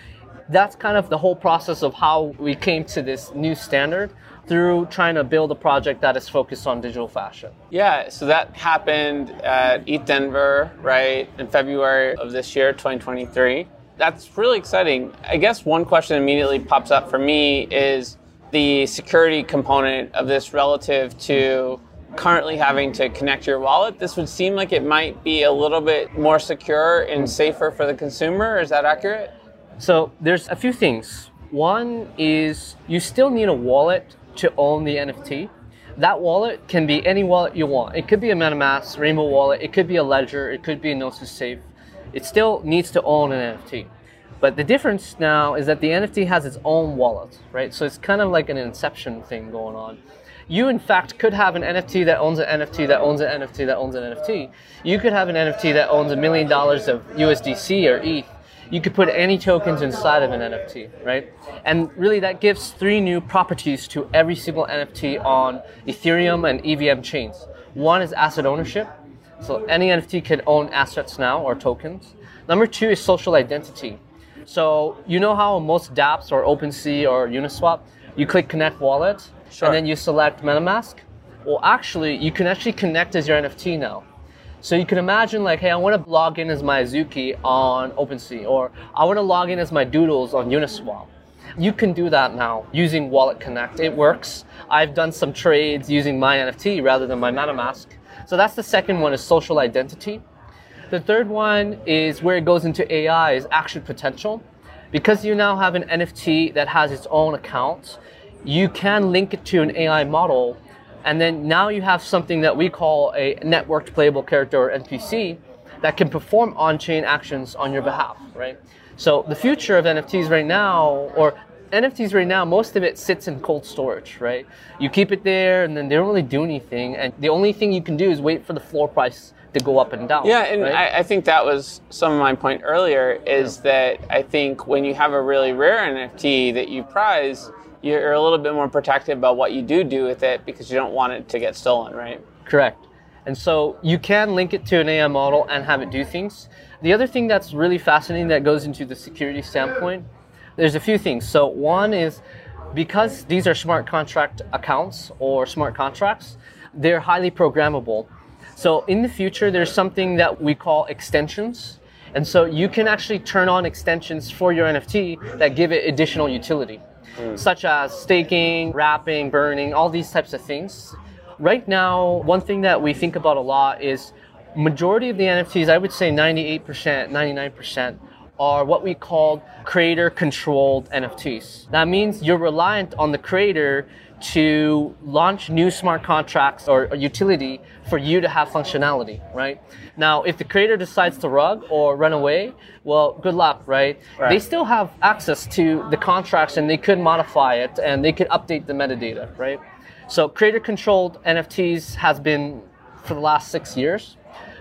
[SPEAKER 4] that's kind of the whole process of how we came to this new standard through trying to build a project that is focused on digital fashion.
[SPEAKER 1] Yeah, so that happened at ETH Denver, right, in February of this year, 2023. That's really exciting. I guess one question immediately pops up for me is the security component of this relative to currently having to connect your wallet. This would seem like it might be a little bit more secure and safer for the consumer. Is that accurate?
[SPEAKER 4] So there's a few things. One is you still need a wallet to own the NFT. That wallet can be any wallet you want. It could be a MetaMask, Rainbow Wallet, it could be a Ledger, it could be a Gnosis Safe. It still needs to own an NFT. But the difference now is that the NFT has its own wallet, right? So it's kind of like an inception thing going on. You, in fact, could have an NFT that owns an NFT that owns an NFT that owns an NFT. You could have an NFT that owns a million dollars of USDC or ETH you could put any tokens inside of an NFT, right? And really that gives three new properties to every single NFT on Ethereum and EVM chains. One is asset ownership. So any NFT can own assets now or tokens. Number two is social identity. So you know how most dApps or OpenSea or Uniswap, you click connect wallet
[SPEAKER 1] Sure.
[SPEAKER 4] and then you select MetaMask? Well, actually, you can actually connect as your NFT now. So you can imagine like, hey, I want to log in as my Azuki on OpenSea, or I want to log in as my Doodles on Uniswap. You can do that now using Wallet Connect. It works. I've done some trades using my NFT rather than my MetaMask. So that's the second one is social identity. The third one is where it goes into AI is action potential. Because you now have an NFT that has its own account, you can link it to an AI model and then now you have something that we call a networked playable character or NPC that can perform on-chain actions on your behalf, right? So the future of NFTs right now, or NFTs right now, most of it sits in cold storage, right? You keep it there and then they don't really do anything. And the only thing you can do is wait for the floor price to go up and down.
[SPEAKER 1] Yeah, and
[SPEAKER 4] right?
[SPEAKER 1] I, I think that was some of my point earlier is that I think when you have a really rare NFT that you prize, you're a little bit more protective about what you do do with it because you don't want it to get stolen, right?
[SPEAKER 4] Correct. And so you can link it to an AI model and have it do things. The other thing that's really fascinating that goes into the security standpoint, there's a few things. So one is because these are smart contract accounts or smart contracts, they're highly programmable. So in the future, there's something that we call extensions. And so you can actually turn on extensions for your NFT that give it additional utility, Mm. such as staking, wrapping, burning, all these types of things. Right now, one thing that we think about a lot is majority of the NFTs, I would say 98%, 99%, are what we call creator controlled NFTs. That means you're reliant on the creator to launch new smart contracts or, or utility for you to have functionality, right? Now, if the creator decides to rug or run away, well, good luck, right?
[SPEAKER 1] Right.
[SPEAKER 4] They still have access to the contracts and they could modify it and they could update the metadata, right? So creator controlled NFTs has been for the last six years.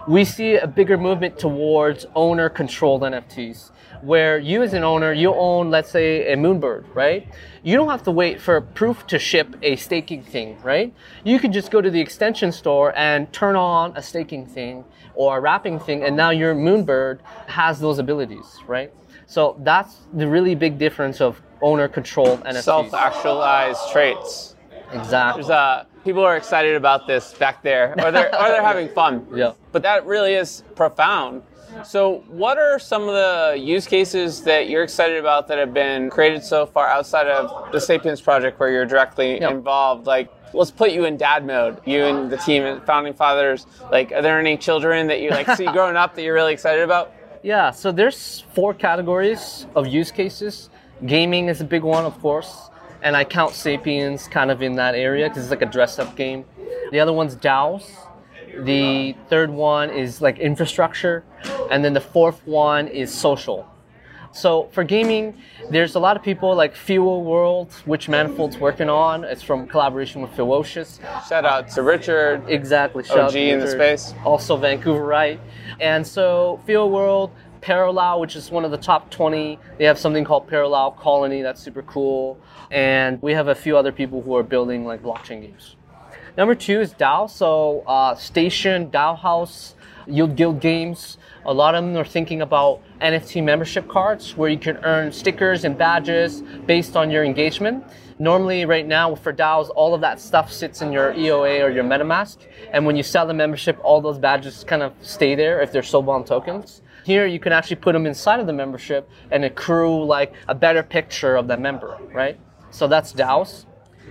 [SPEAKER 4] We see a bigger movement towards owner controlled NFTs where you as an owner, you own, let's say, a Moonbird, right? You don't have to wait for proof to ship a staking thing, right? You can just go to the extension store and turn on a staking thing or a wrapping thing, and now your Moonbird has those abilities, right? So that's the really big difference of owner controlled NFTs.
[SPEAKER 1] Self-actualized traits.
[SPEAKER 4] Exactly.
[SPEAKER 1] There's uh, people are excited about this back there, or they're or they're [laughs] having fun.
[SPEAKER 4] Yeah.
[SPEAKER 1] But that really is profound. So, what are some of the use cases that you're excited about that have been created so far outside of the Sapiens project where you're directly
[SPEAKER 4] Yeah.
[SPEAKER 1] involved? Like, let's put you in dad mode, you and the team and founding fathers. Like, are there any children that you like see [laughs] growing up that you're really excited about?
[SPEAKER 4] Yeah, so there's four categories of use cases. Gaming is a big one, of course, and I count Sapiens kind of in that area because it's like a dress-up game. The other one's DAOs. The third one is like infrastructure, and then the fourth one is social. So for gaming, there's a lot of people like Fuel World, which Manifold's working on. It's from collaboration with Ferocious.
[SPEAKER 1] Shout out to Richard.
[SPEAKER 4] Exactly. shout out
[SPEAKER 1] OG
[SPEAKER 4] to
[SPEAKER 1] in the space.
[SPEAKER 4] Also Vancouver, right? And so Field World, Parallel, which is one of the top 20. They have something called Parallel Colony. That's super cool. And we have a few other people who are building like blockchain games. Number two is DAO. So uh, Station, DAOhaus, Yield Guild Games. A lot of them are thinking about NFT membership cards where you can earn stickers and badges based on your engagement. Normally, right now for DAOs, all of that stuff sits in your EOA or your MetaMask. And when you sell the membership, all those badges kind of stay there if they're Soulbound tokens. Here, you can actually put them inside of the membership and accrue like a better picture of that member, right? So that's DAOs.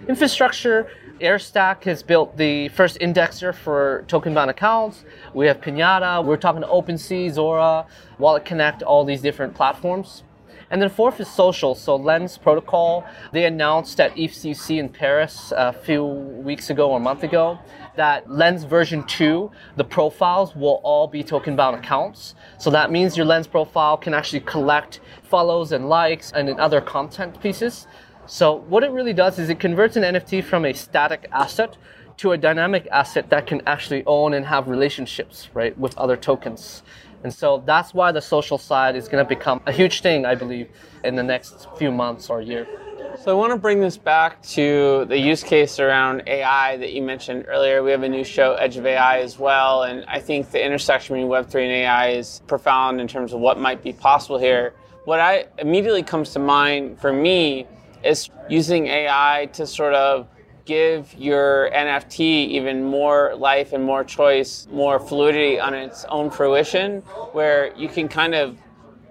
[SPEAKER 4] Infrastructure, Airstack has built the first indexer for token bound accounts. We have Pinata, we're talking to OpenSea, Zora, Wallet Connect, all these different platforms. And then fourth is social. So Lens Protocol, they announced at EthCC in Paris a few weeks ago or a month ago that Lens version 2, the profiles will all be token bound accounts. So that means your Lens profile can actually collect follows and likes and then other content pieces. So what it really does is it converts an NFT from a static asset to a dynamic asset that can actually own and have relationships, right, with other tokens. And so that's why the social side is going to become a huge thing, I believe, in the next few months or year.
[SPEAKER 1] So I want to bring this back to the use case around AI that you mentioned earlier. We have a new show, Edge of AI, as well, and I think the intersection between Web3 and AI is profound in terms of what might be possible here. What I immediately comes to mind for me is using AI to sort of give your NFT even more life and more choice, more fluidity on its own fruition, where you can kind of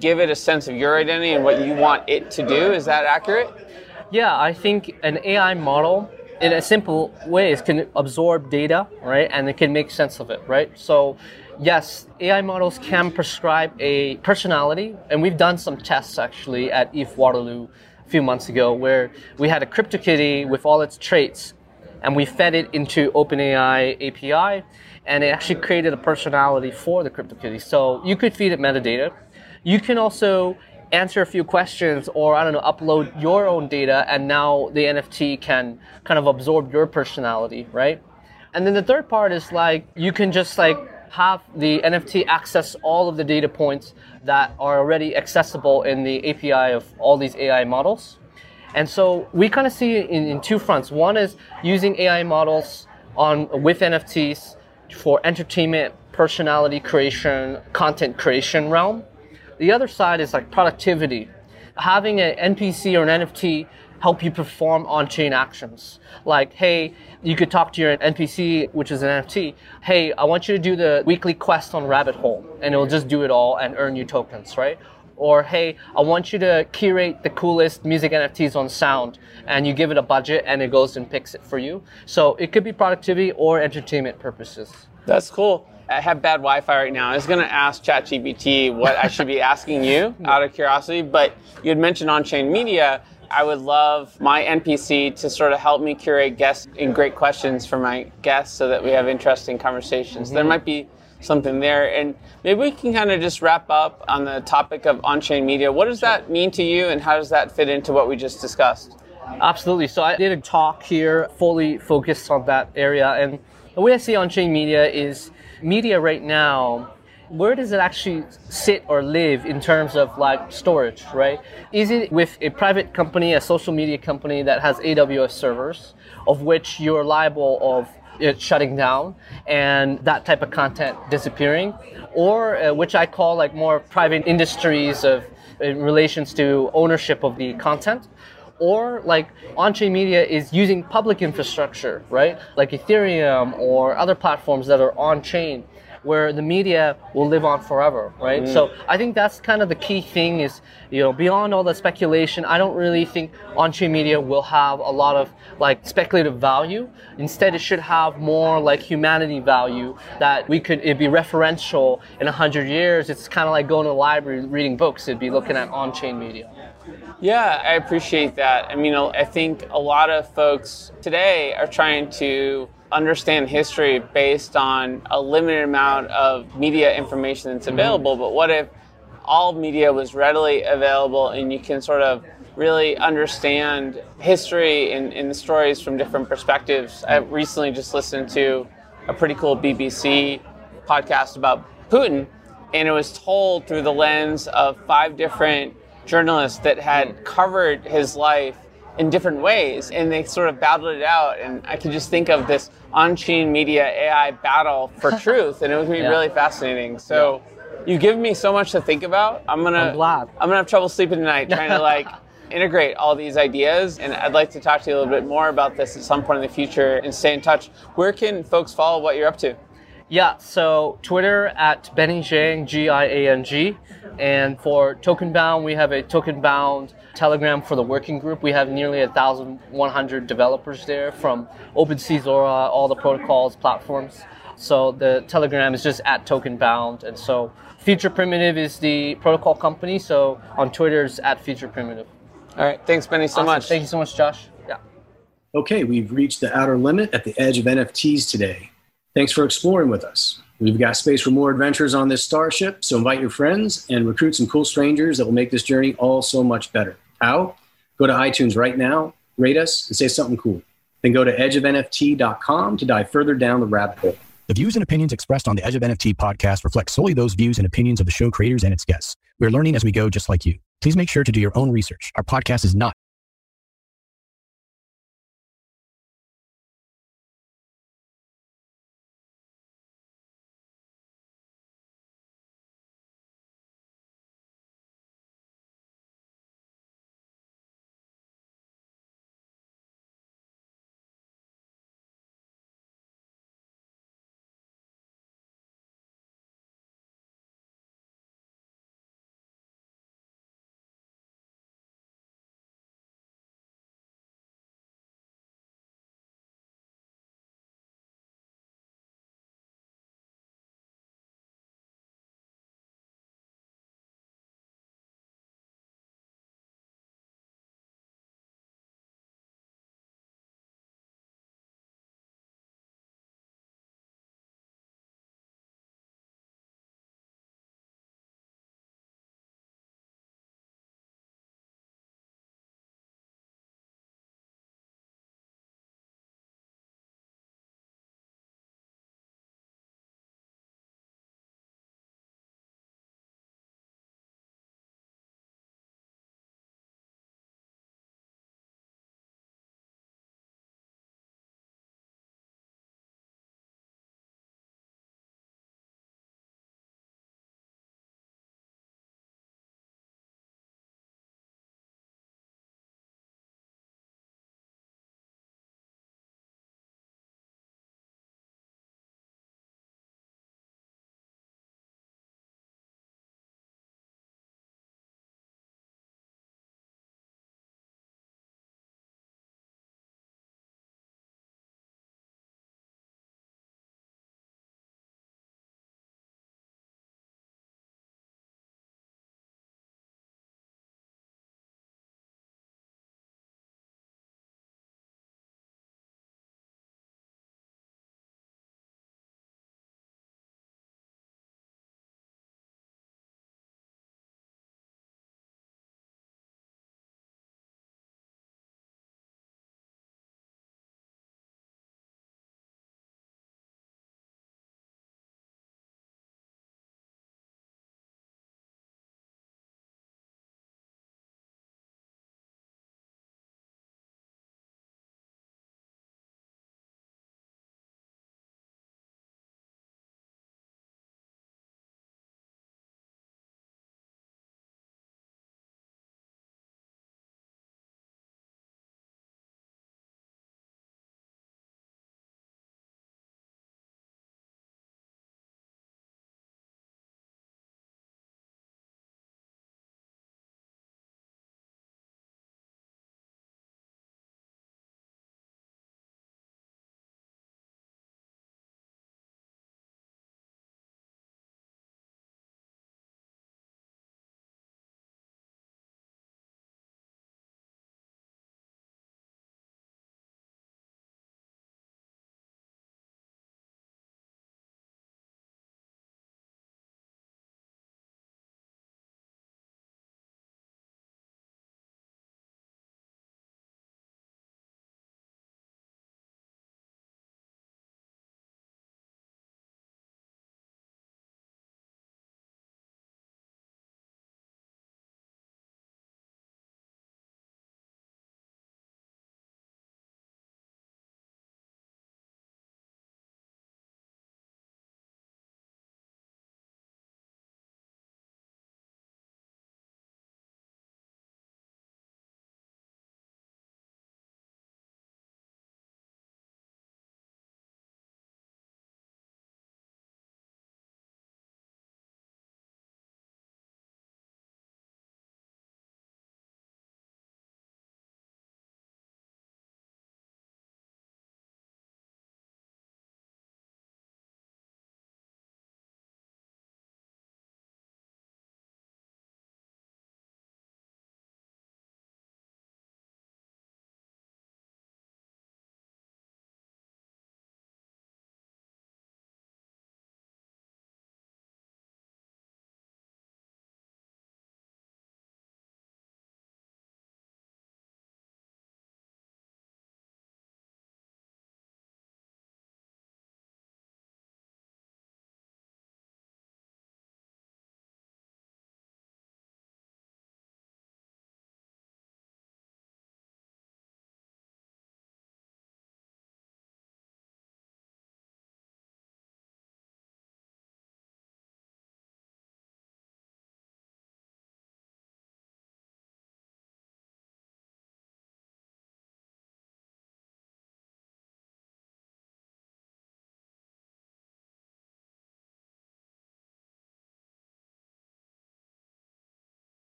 [SPEAKER 1] give it a sense of your identity and what you want it to do. Is that accurate?
[SPEAKER 4] Yeah, I think an AI model, in a simple way, is can absorb data, right, and it can make sense of it, right? So, yes, AI models can prescribe a personality, and we've done some tests actually at ETH Waterloo a few months ago, where we had a CryptoKitty with all its traits, and we fed it into OpenAI API, and it actually created a personality for the CryptoKitty. So you could feed it metadata. You can also answer a few questions or I don't know, upload your own data and now the NFT can kind of absorb your personality, right? And then the third part is like you can just like have the NFT access all of the data points that are already accessible in the API of all these AI models. And so we kind of see in, in two fronts. One is using AI models on with NFTs for entertainment, personality creation, content creation realm. The other side is like productivity. Having an NPC or an NFT help you perform on-chain actions. Like, hey, you could talk to your NPC, which is an NFT. Hey, I want you to do the weekly quest on Rabbit Hole, and it'll just do it all and earn you tokens, right? Or hey, I want you to curate the coolest music NFTs on Sound, and you give it a budget, and it goes and picks it for you. So it could be productivity or entertainment purposes.
[SPEAKER 1] That's cool. I have bad Wi-Fi right now. I was going to ask ChatGPT what I should be [laughs] asking you out of curiosity, but you had mentioned on-chain media. I would love my NPC to sort of help me curate guests and great questions for my guests so that we have interesting conversations. There mm-hmm. might be something there. And maybe we can kind of just wrap up on the topic of on-chain media. What does that mean to you and how does that fit into what we just discussed?
[SPEAKER 4] Absolutely. So I did a talk here fully focused on that area. And the way I see on chain media is media right now where does it actually sit or live in terms of like storage, right? Is it with a private company, a social media company that has AWS servers, of which you're liable of it shutting down and that type of content disappearing, or uh, which I call like more private industries of in relations to ownership of the content? Or like on-chain media is using public infrastructure, right? Like Ethereum or other platforms that are on-chain where the media will live on forever, right? Mm. So I think that's kind of the key thing is, you know, beyond all the speculation, I don't really think on-chain media will have a lot of like speculative value. Instead, it should have more like humanity value that we could, it'd be referential in a hundred years. It's kind of like going to the library reading books. It'd be looking at on-chain media.
[SPEAKER 1] Yeah, I appreciate that. I mean, I think a lot of folks today are trying to understand history based on a limited amount of media information that's mm-hmm. available. But what if all media was readily available and you can sort of really understand history and, and the stories from different perspectives? I recently just listened to a pretty cool BBC podcast about Putin, and it was told through the lens of five different journalists that had hmm. covered his life in different ways, and they sort of battled it out. And I could just think of this on-chain media AI battle for [laughs] truth, and it was be yeah. really fascinating. So. Yeah. you give me so much to think about. I'm gonna.
[SPEAKER 4] I'm glad.
[SPEAKER 1] I'm gonna have trouble sleeping tonight [laughs] trying to like integrate all these ideas. And I'd like to talk to you a little bit more about this at some point in the future and stay in touch. Where can folks follow what you're up to?
[SPEAKER 4] Yeah, so Twitter at Benny Giang, G I A N G. And for Token Bound, we have a Token Bound Telegram for the working group. We have nearly 1,100 developers there from OpenSea Zora, all the protocols, platforms. So the Telegram is just at Token Bound. And so Future Primitive is the protocol company. So on Twitter it's at Future Primitive.
[SPEAKER 1] All right. Thanks, Benny, so awesome. much.
[SPEAKER 4] Thank you so much, Josh. Yeah.
[SPEAKER 5] Okay, we've reached the outer limit at the edge of NFTs today. Thanks for exploring with us. We've got space for more adventures on this starship, so invite your friends and recruit some cool strangers that will make this journey all so much better. How? Go to iTunes right now, rate us, and say something cool. Then go to edgeofnft.com to dive further down the rabbit hole.
[SPEAKER 6] The views and opinions expressed on the Edge of NFT podcast reflect solely those views and opinions of the show creators and its guests. We're learning as we go, just like you. Please make sure to do your own research. Our podcast is not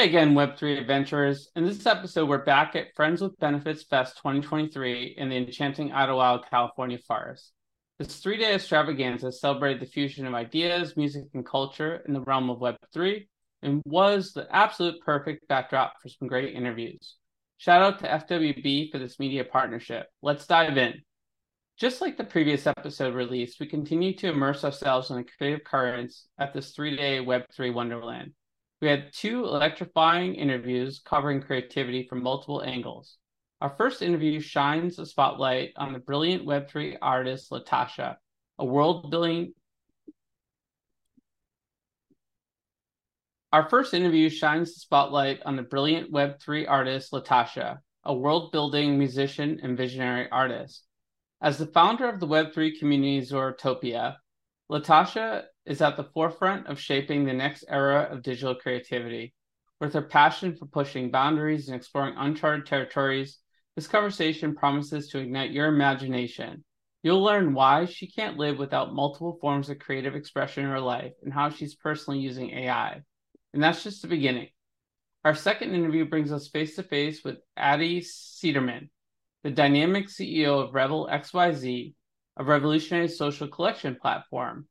[SPEAKER 1] Hey again, Web3 adventurers. In this episode, we're back at Friends with Benefits Fest 2023 in the enchanting Idlewild, California forest. This three day extravaganza celebrated the fusion of ideas, music, and culture in the realm of Web3 and was the absolute perfect backdrop for some great interviews. Shout out to FWB for this media partnership. Let's dive in. Just like the previous episode release, we continue to immerse ourselves in the creative currents at this three day Web3 Wonderland. We had two electrifying interviews covering creativity from multiple angles. Our first interview shines a spotlight on the brilliant Web3 artist Latasha, a world building. Our first interview shines the spotlight on the brilliant Web3 artist Latasha, a world building musician and visionary artist. As the founder of the Web3 community Zoratopia, Latasha is at the forefront of shaping the next era of digital creativity. With her passion for pushing boundaries and exploring uncharted territories, this conversation promises to ignite your imagination. You'll learn why she can't live without multiple forms of creative expression in her life and how she's personally using AI. And that's just the beginning. Our second interview brings us face to face with Adi Cederman, the dynamic CEO of Revel XYZ, a revolutionary social collection platform.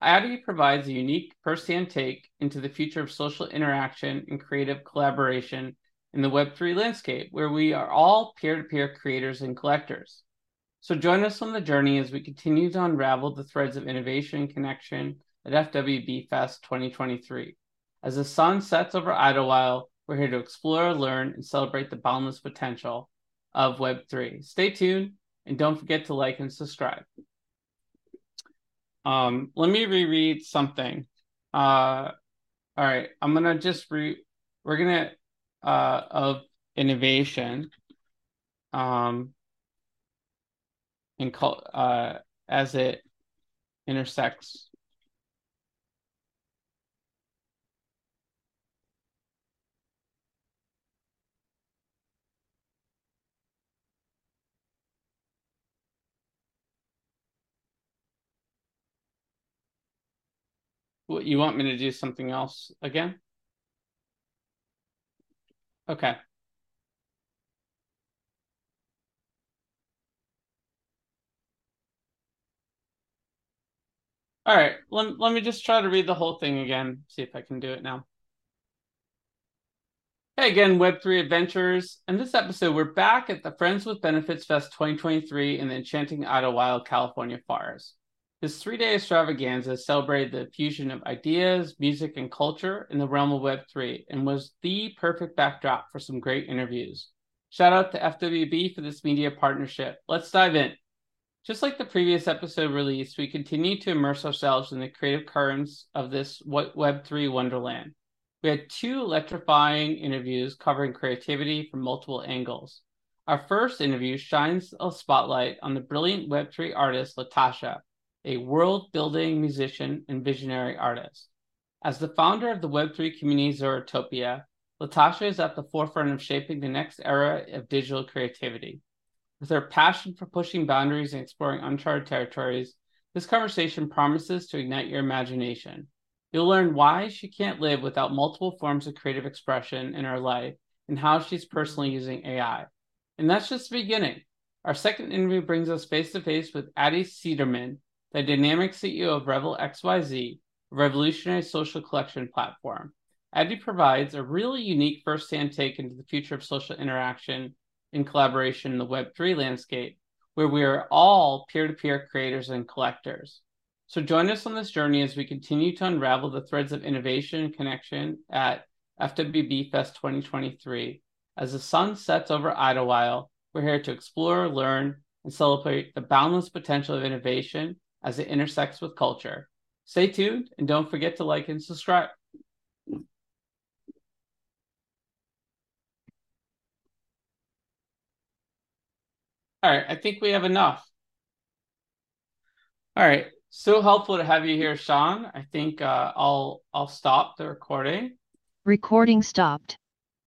[SPEAKER 1] Adi provides a unique first-hand take into the future of social interaction and creative collaboration in the Web3 landscape, where we are all peer to peer creators and collectors. So join us on the journey as we continue to unravel the threads of innovation and connection at FWB Fest 2023. As the sun sets over Idlewild, we're here to explore, learn, and celebrate the boundless potential of Web3. Stay tuned and don't forget to like and subscribe. Um, let me reread something. Uh, all right, I'm gonna just re. We're gonna uh, of innovation um, and call, uh, as it intersects What you want me to do something else again? Okay. All right, let, let me just try to read the whole thing again, see if I can do it now. Hey again, Web3 Adventures. In this episode, we're back at the Friends with Benefits Fest 2023 in the enchanting Idlewild, California forest. This three day extravaganza celebrated the fusion of ideas, music, and culture in the realm of Web3 and was the perfect backdrop for some great interviews. Shout out to FWB for this media partnership. Let's dive in. Just like the previous episode release, we continue to immerse ourselves in the creative currents of this Web3 wonderland. We had two electrifying interviews covering creativity from multiple angles. Our first interview shines a spotlight on the brilliant Web3 artist Latasha, a world building musician and visionary artist. As the founder of the Web3 community Zoratopia, Latasha is at the forefront of shaping the next era of digital creativity. With her passion for pushing boundaries and exploring uncharted territories, this conversation promises to ignite your imagination. You'll learn why she can't live without multiple forms of creative expression in her life and how she's personally using AI. And that's just the beginning. Our second interview brings us face to face with Adi Cederman, the dynamic CEO of Revel XYZ, a revolutionary social collection platform. Adi provides a really unique first-hand take into the future of social interaction and collaboration in the Web3 landscape, where we are all peer-to-peer creators and collectors. So join us on this journey as we continue to unravel the threads of innovation and connection at FWB Fest 2023. As the sun sets over Idlewild, we're here to explore, learn, and celebrate the boundless potential of innovation as it intersects with culture. Stay tuned and don't forget to like and subscribe. All right, I think we have enough. All right, so helpful to have you here, Sean. I think uh, I'll I'll stop the recording.
[SPEAKER 7] Recording stopped.